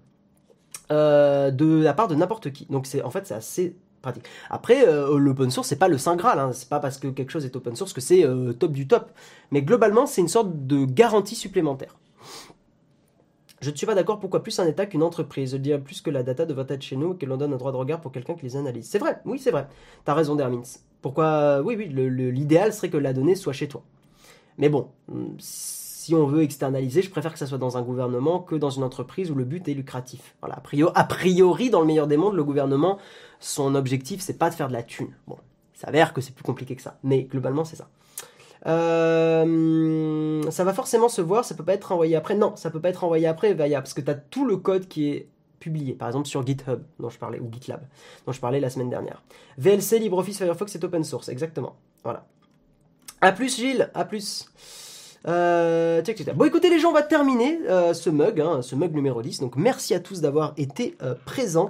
euh, de la part de n'importe qui. Donc c'est en fait c'est assez pratique. Après, euh, l'open source, c'est pas le saint graal. Hein. C'est pas parce que quelque chose est open source que c'est euh, top du top. Mais globalement, c'est une sorte de garantie supplémentaire. Je ne suis pas d'accord. Pourquoi plus un État qu'une entreprise? Je dirais plus que la data devrait être chez nous et que l'on donne un droit de regard pour quelqu'un qui les analyse. C'est vrai. Oui, c'est vrai. T'as raison, Dermins. Pourquoi? Oui, oui. L'idéal serait que la donnée soit chez toi. Mais bon, si on veut externaliser, je préfère que ça soit dans un gouvernement que dans une entreprise où le but est lucratif. Voilà, a priori, dans le meilleur des mondes, le gouvernement, son objectif, c'est pas de faire de la thune. Bon, ça s'avère que c'est plus compliqué que ça, mais globalement, c'est ça. Euh, ça va forcément se voir, ça peut pas être envoyé après. Non, ça peut pas être envoyé après, parce que tu as tout le code qui est publié, par exemple sur GitHub, dont je parlais, ou GitLab, dont je parlais la semaine dernière. VLC, LibreOffice, Firefox, c'est open source, exactement. Voilà. A plus Gilles, à plus. Euh. Bon, écoutez, les gens, on va terminer euh, ce mug, hein, ce mug numéro 10. Donc, merci à tous d'avoir été euh, présents.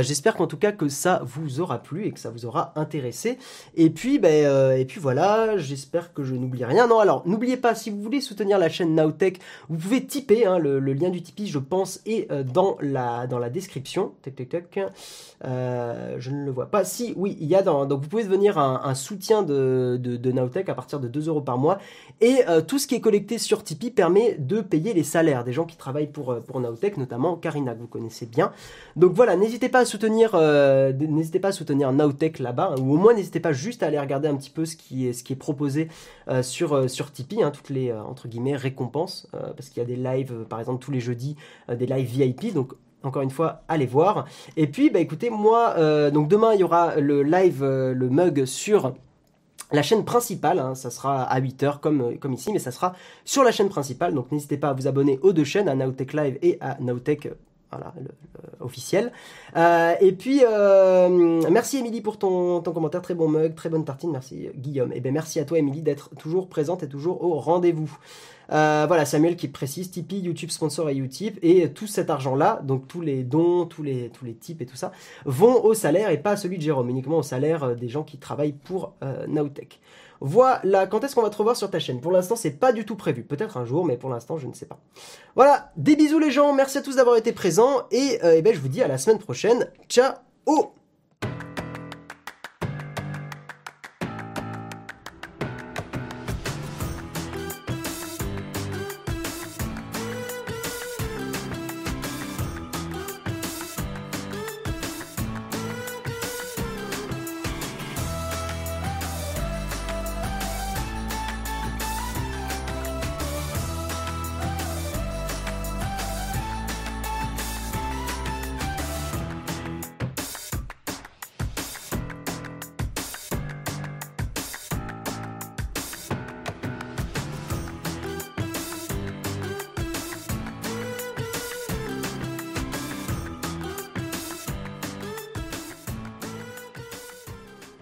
J'espère qu'en tout cas que ça vous aura plu et que ça vous aura intéressé. Et puis, ben, et puis voilà, j'espère que je n'oublie rien. Non, alors, n'oubliez pas, si vous voulez soutenir la chaîne Nowtech, vous pouvez tiper. Hein, le, lien du Tipeee, je pense, est dans la dans la description. Tac, tac, tac. Je ne le vois pas. Si, oui, il y a dans. Donc, vous pouvez devenir un, soutien de, de, Nowtech à partir de 2 euros par mois. Et tout ce qui est collecté sur Tipeee permet de payer les salaires des gens qui travaillent pour, euh, pour Nowtech, notamment Karina, que vous connaissez bien. Donc voilà, n'hésitez pas à soutenir, euh, n'hésitez pas à soutenir Nowtech là-bas, ou au moins n'hésitez pas juste à aller regarder un petit peu ce qui est, ce qui est proposé euh, sur, sur Tipeee, hein, toutes les, entre guillemets, récompenses, parce qu'il y a des lives, par exemple, tous les jeudis, des lives VIP, donc encore une fois, allez voir. Et puis, bah écoutez, moi, donc demain, il y aura le live, le mug sur la chaîne principale, hein, ça sera à 8h comme, comme ici, mais ça sera sur la chaîne principale, donc n'hésitez pas à vous abonner aux deux chaînes, à Nowtech Live et à Nowtech euh, voilà, le, officiel. Euh, et puis, euh, merci Émilie pour ton, ton commentaire, très bon mug, très bonne tartine, merci Guillaume. Et bien merci à toi Émilie d'être toujours présente et toujours au rendez-vous. Euh, voilà, Samuel qui précise Tipeee, YouTube sponsor et Utip et tout cet argent-là, donc tous les dons, tous les tous les tips et tout ça, vont au salaire et pas à celui de Jérôme, uniquement au salaire des gens qui travaillent pour Nowtech. Voilà, quand est-ce qu'on va te revoir sur ta chaîne? Pour l'instant, c'est pas du tout prévu. Peut-être un jour, mais pour l'instant, je ne sais pas. Voilà, des bisous les gens, merci à tous d'avoir été présents et, euh, eh ben, je vous dis à la semaine prochaine. Ciao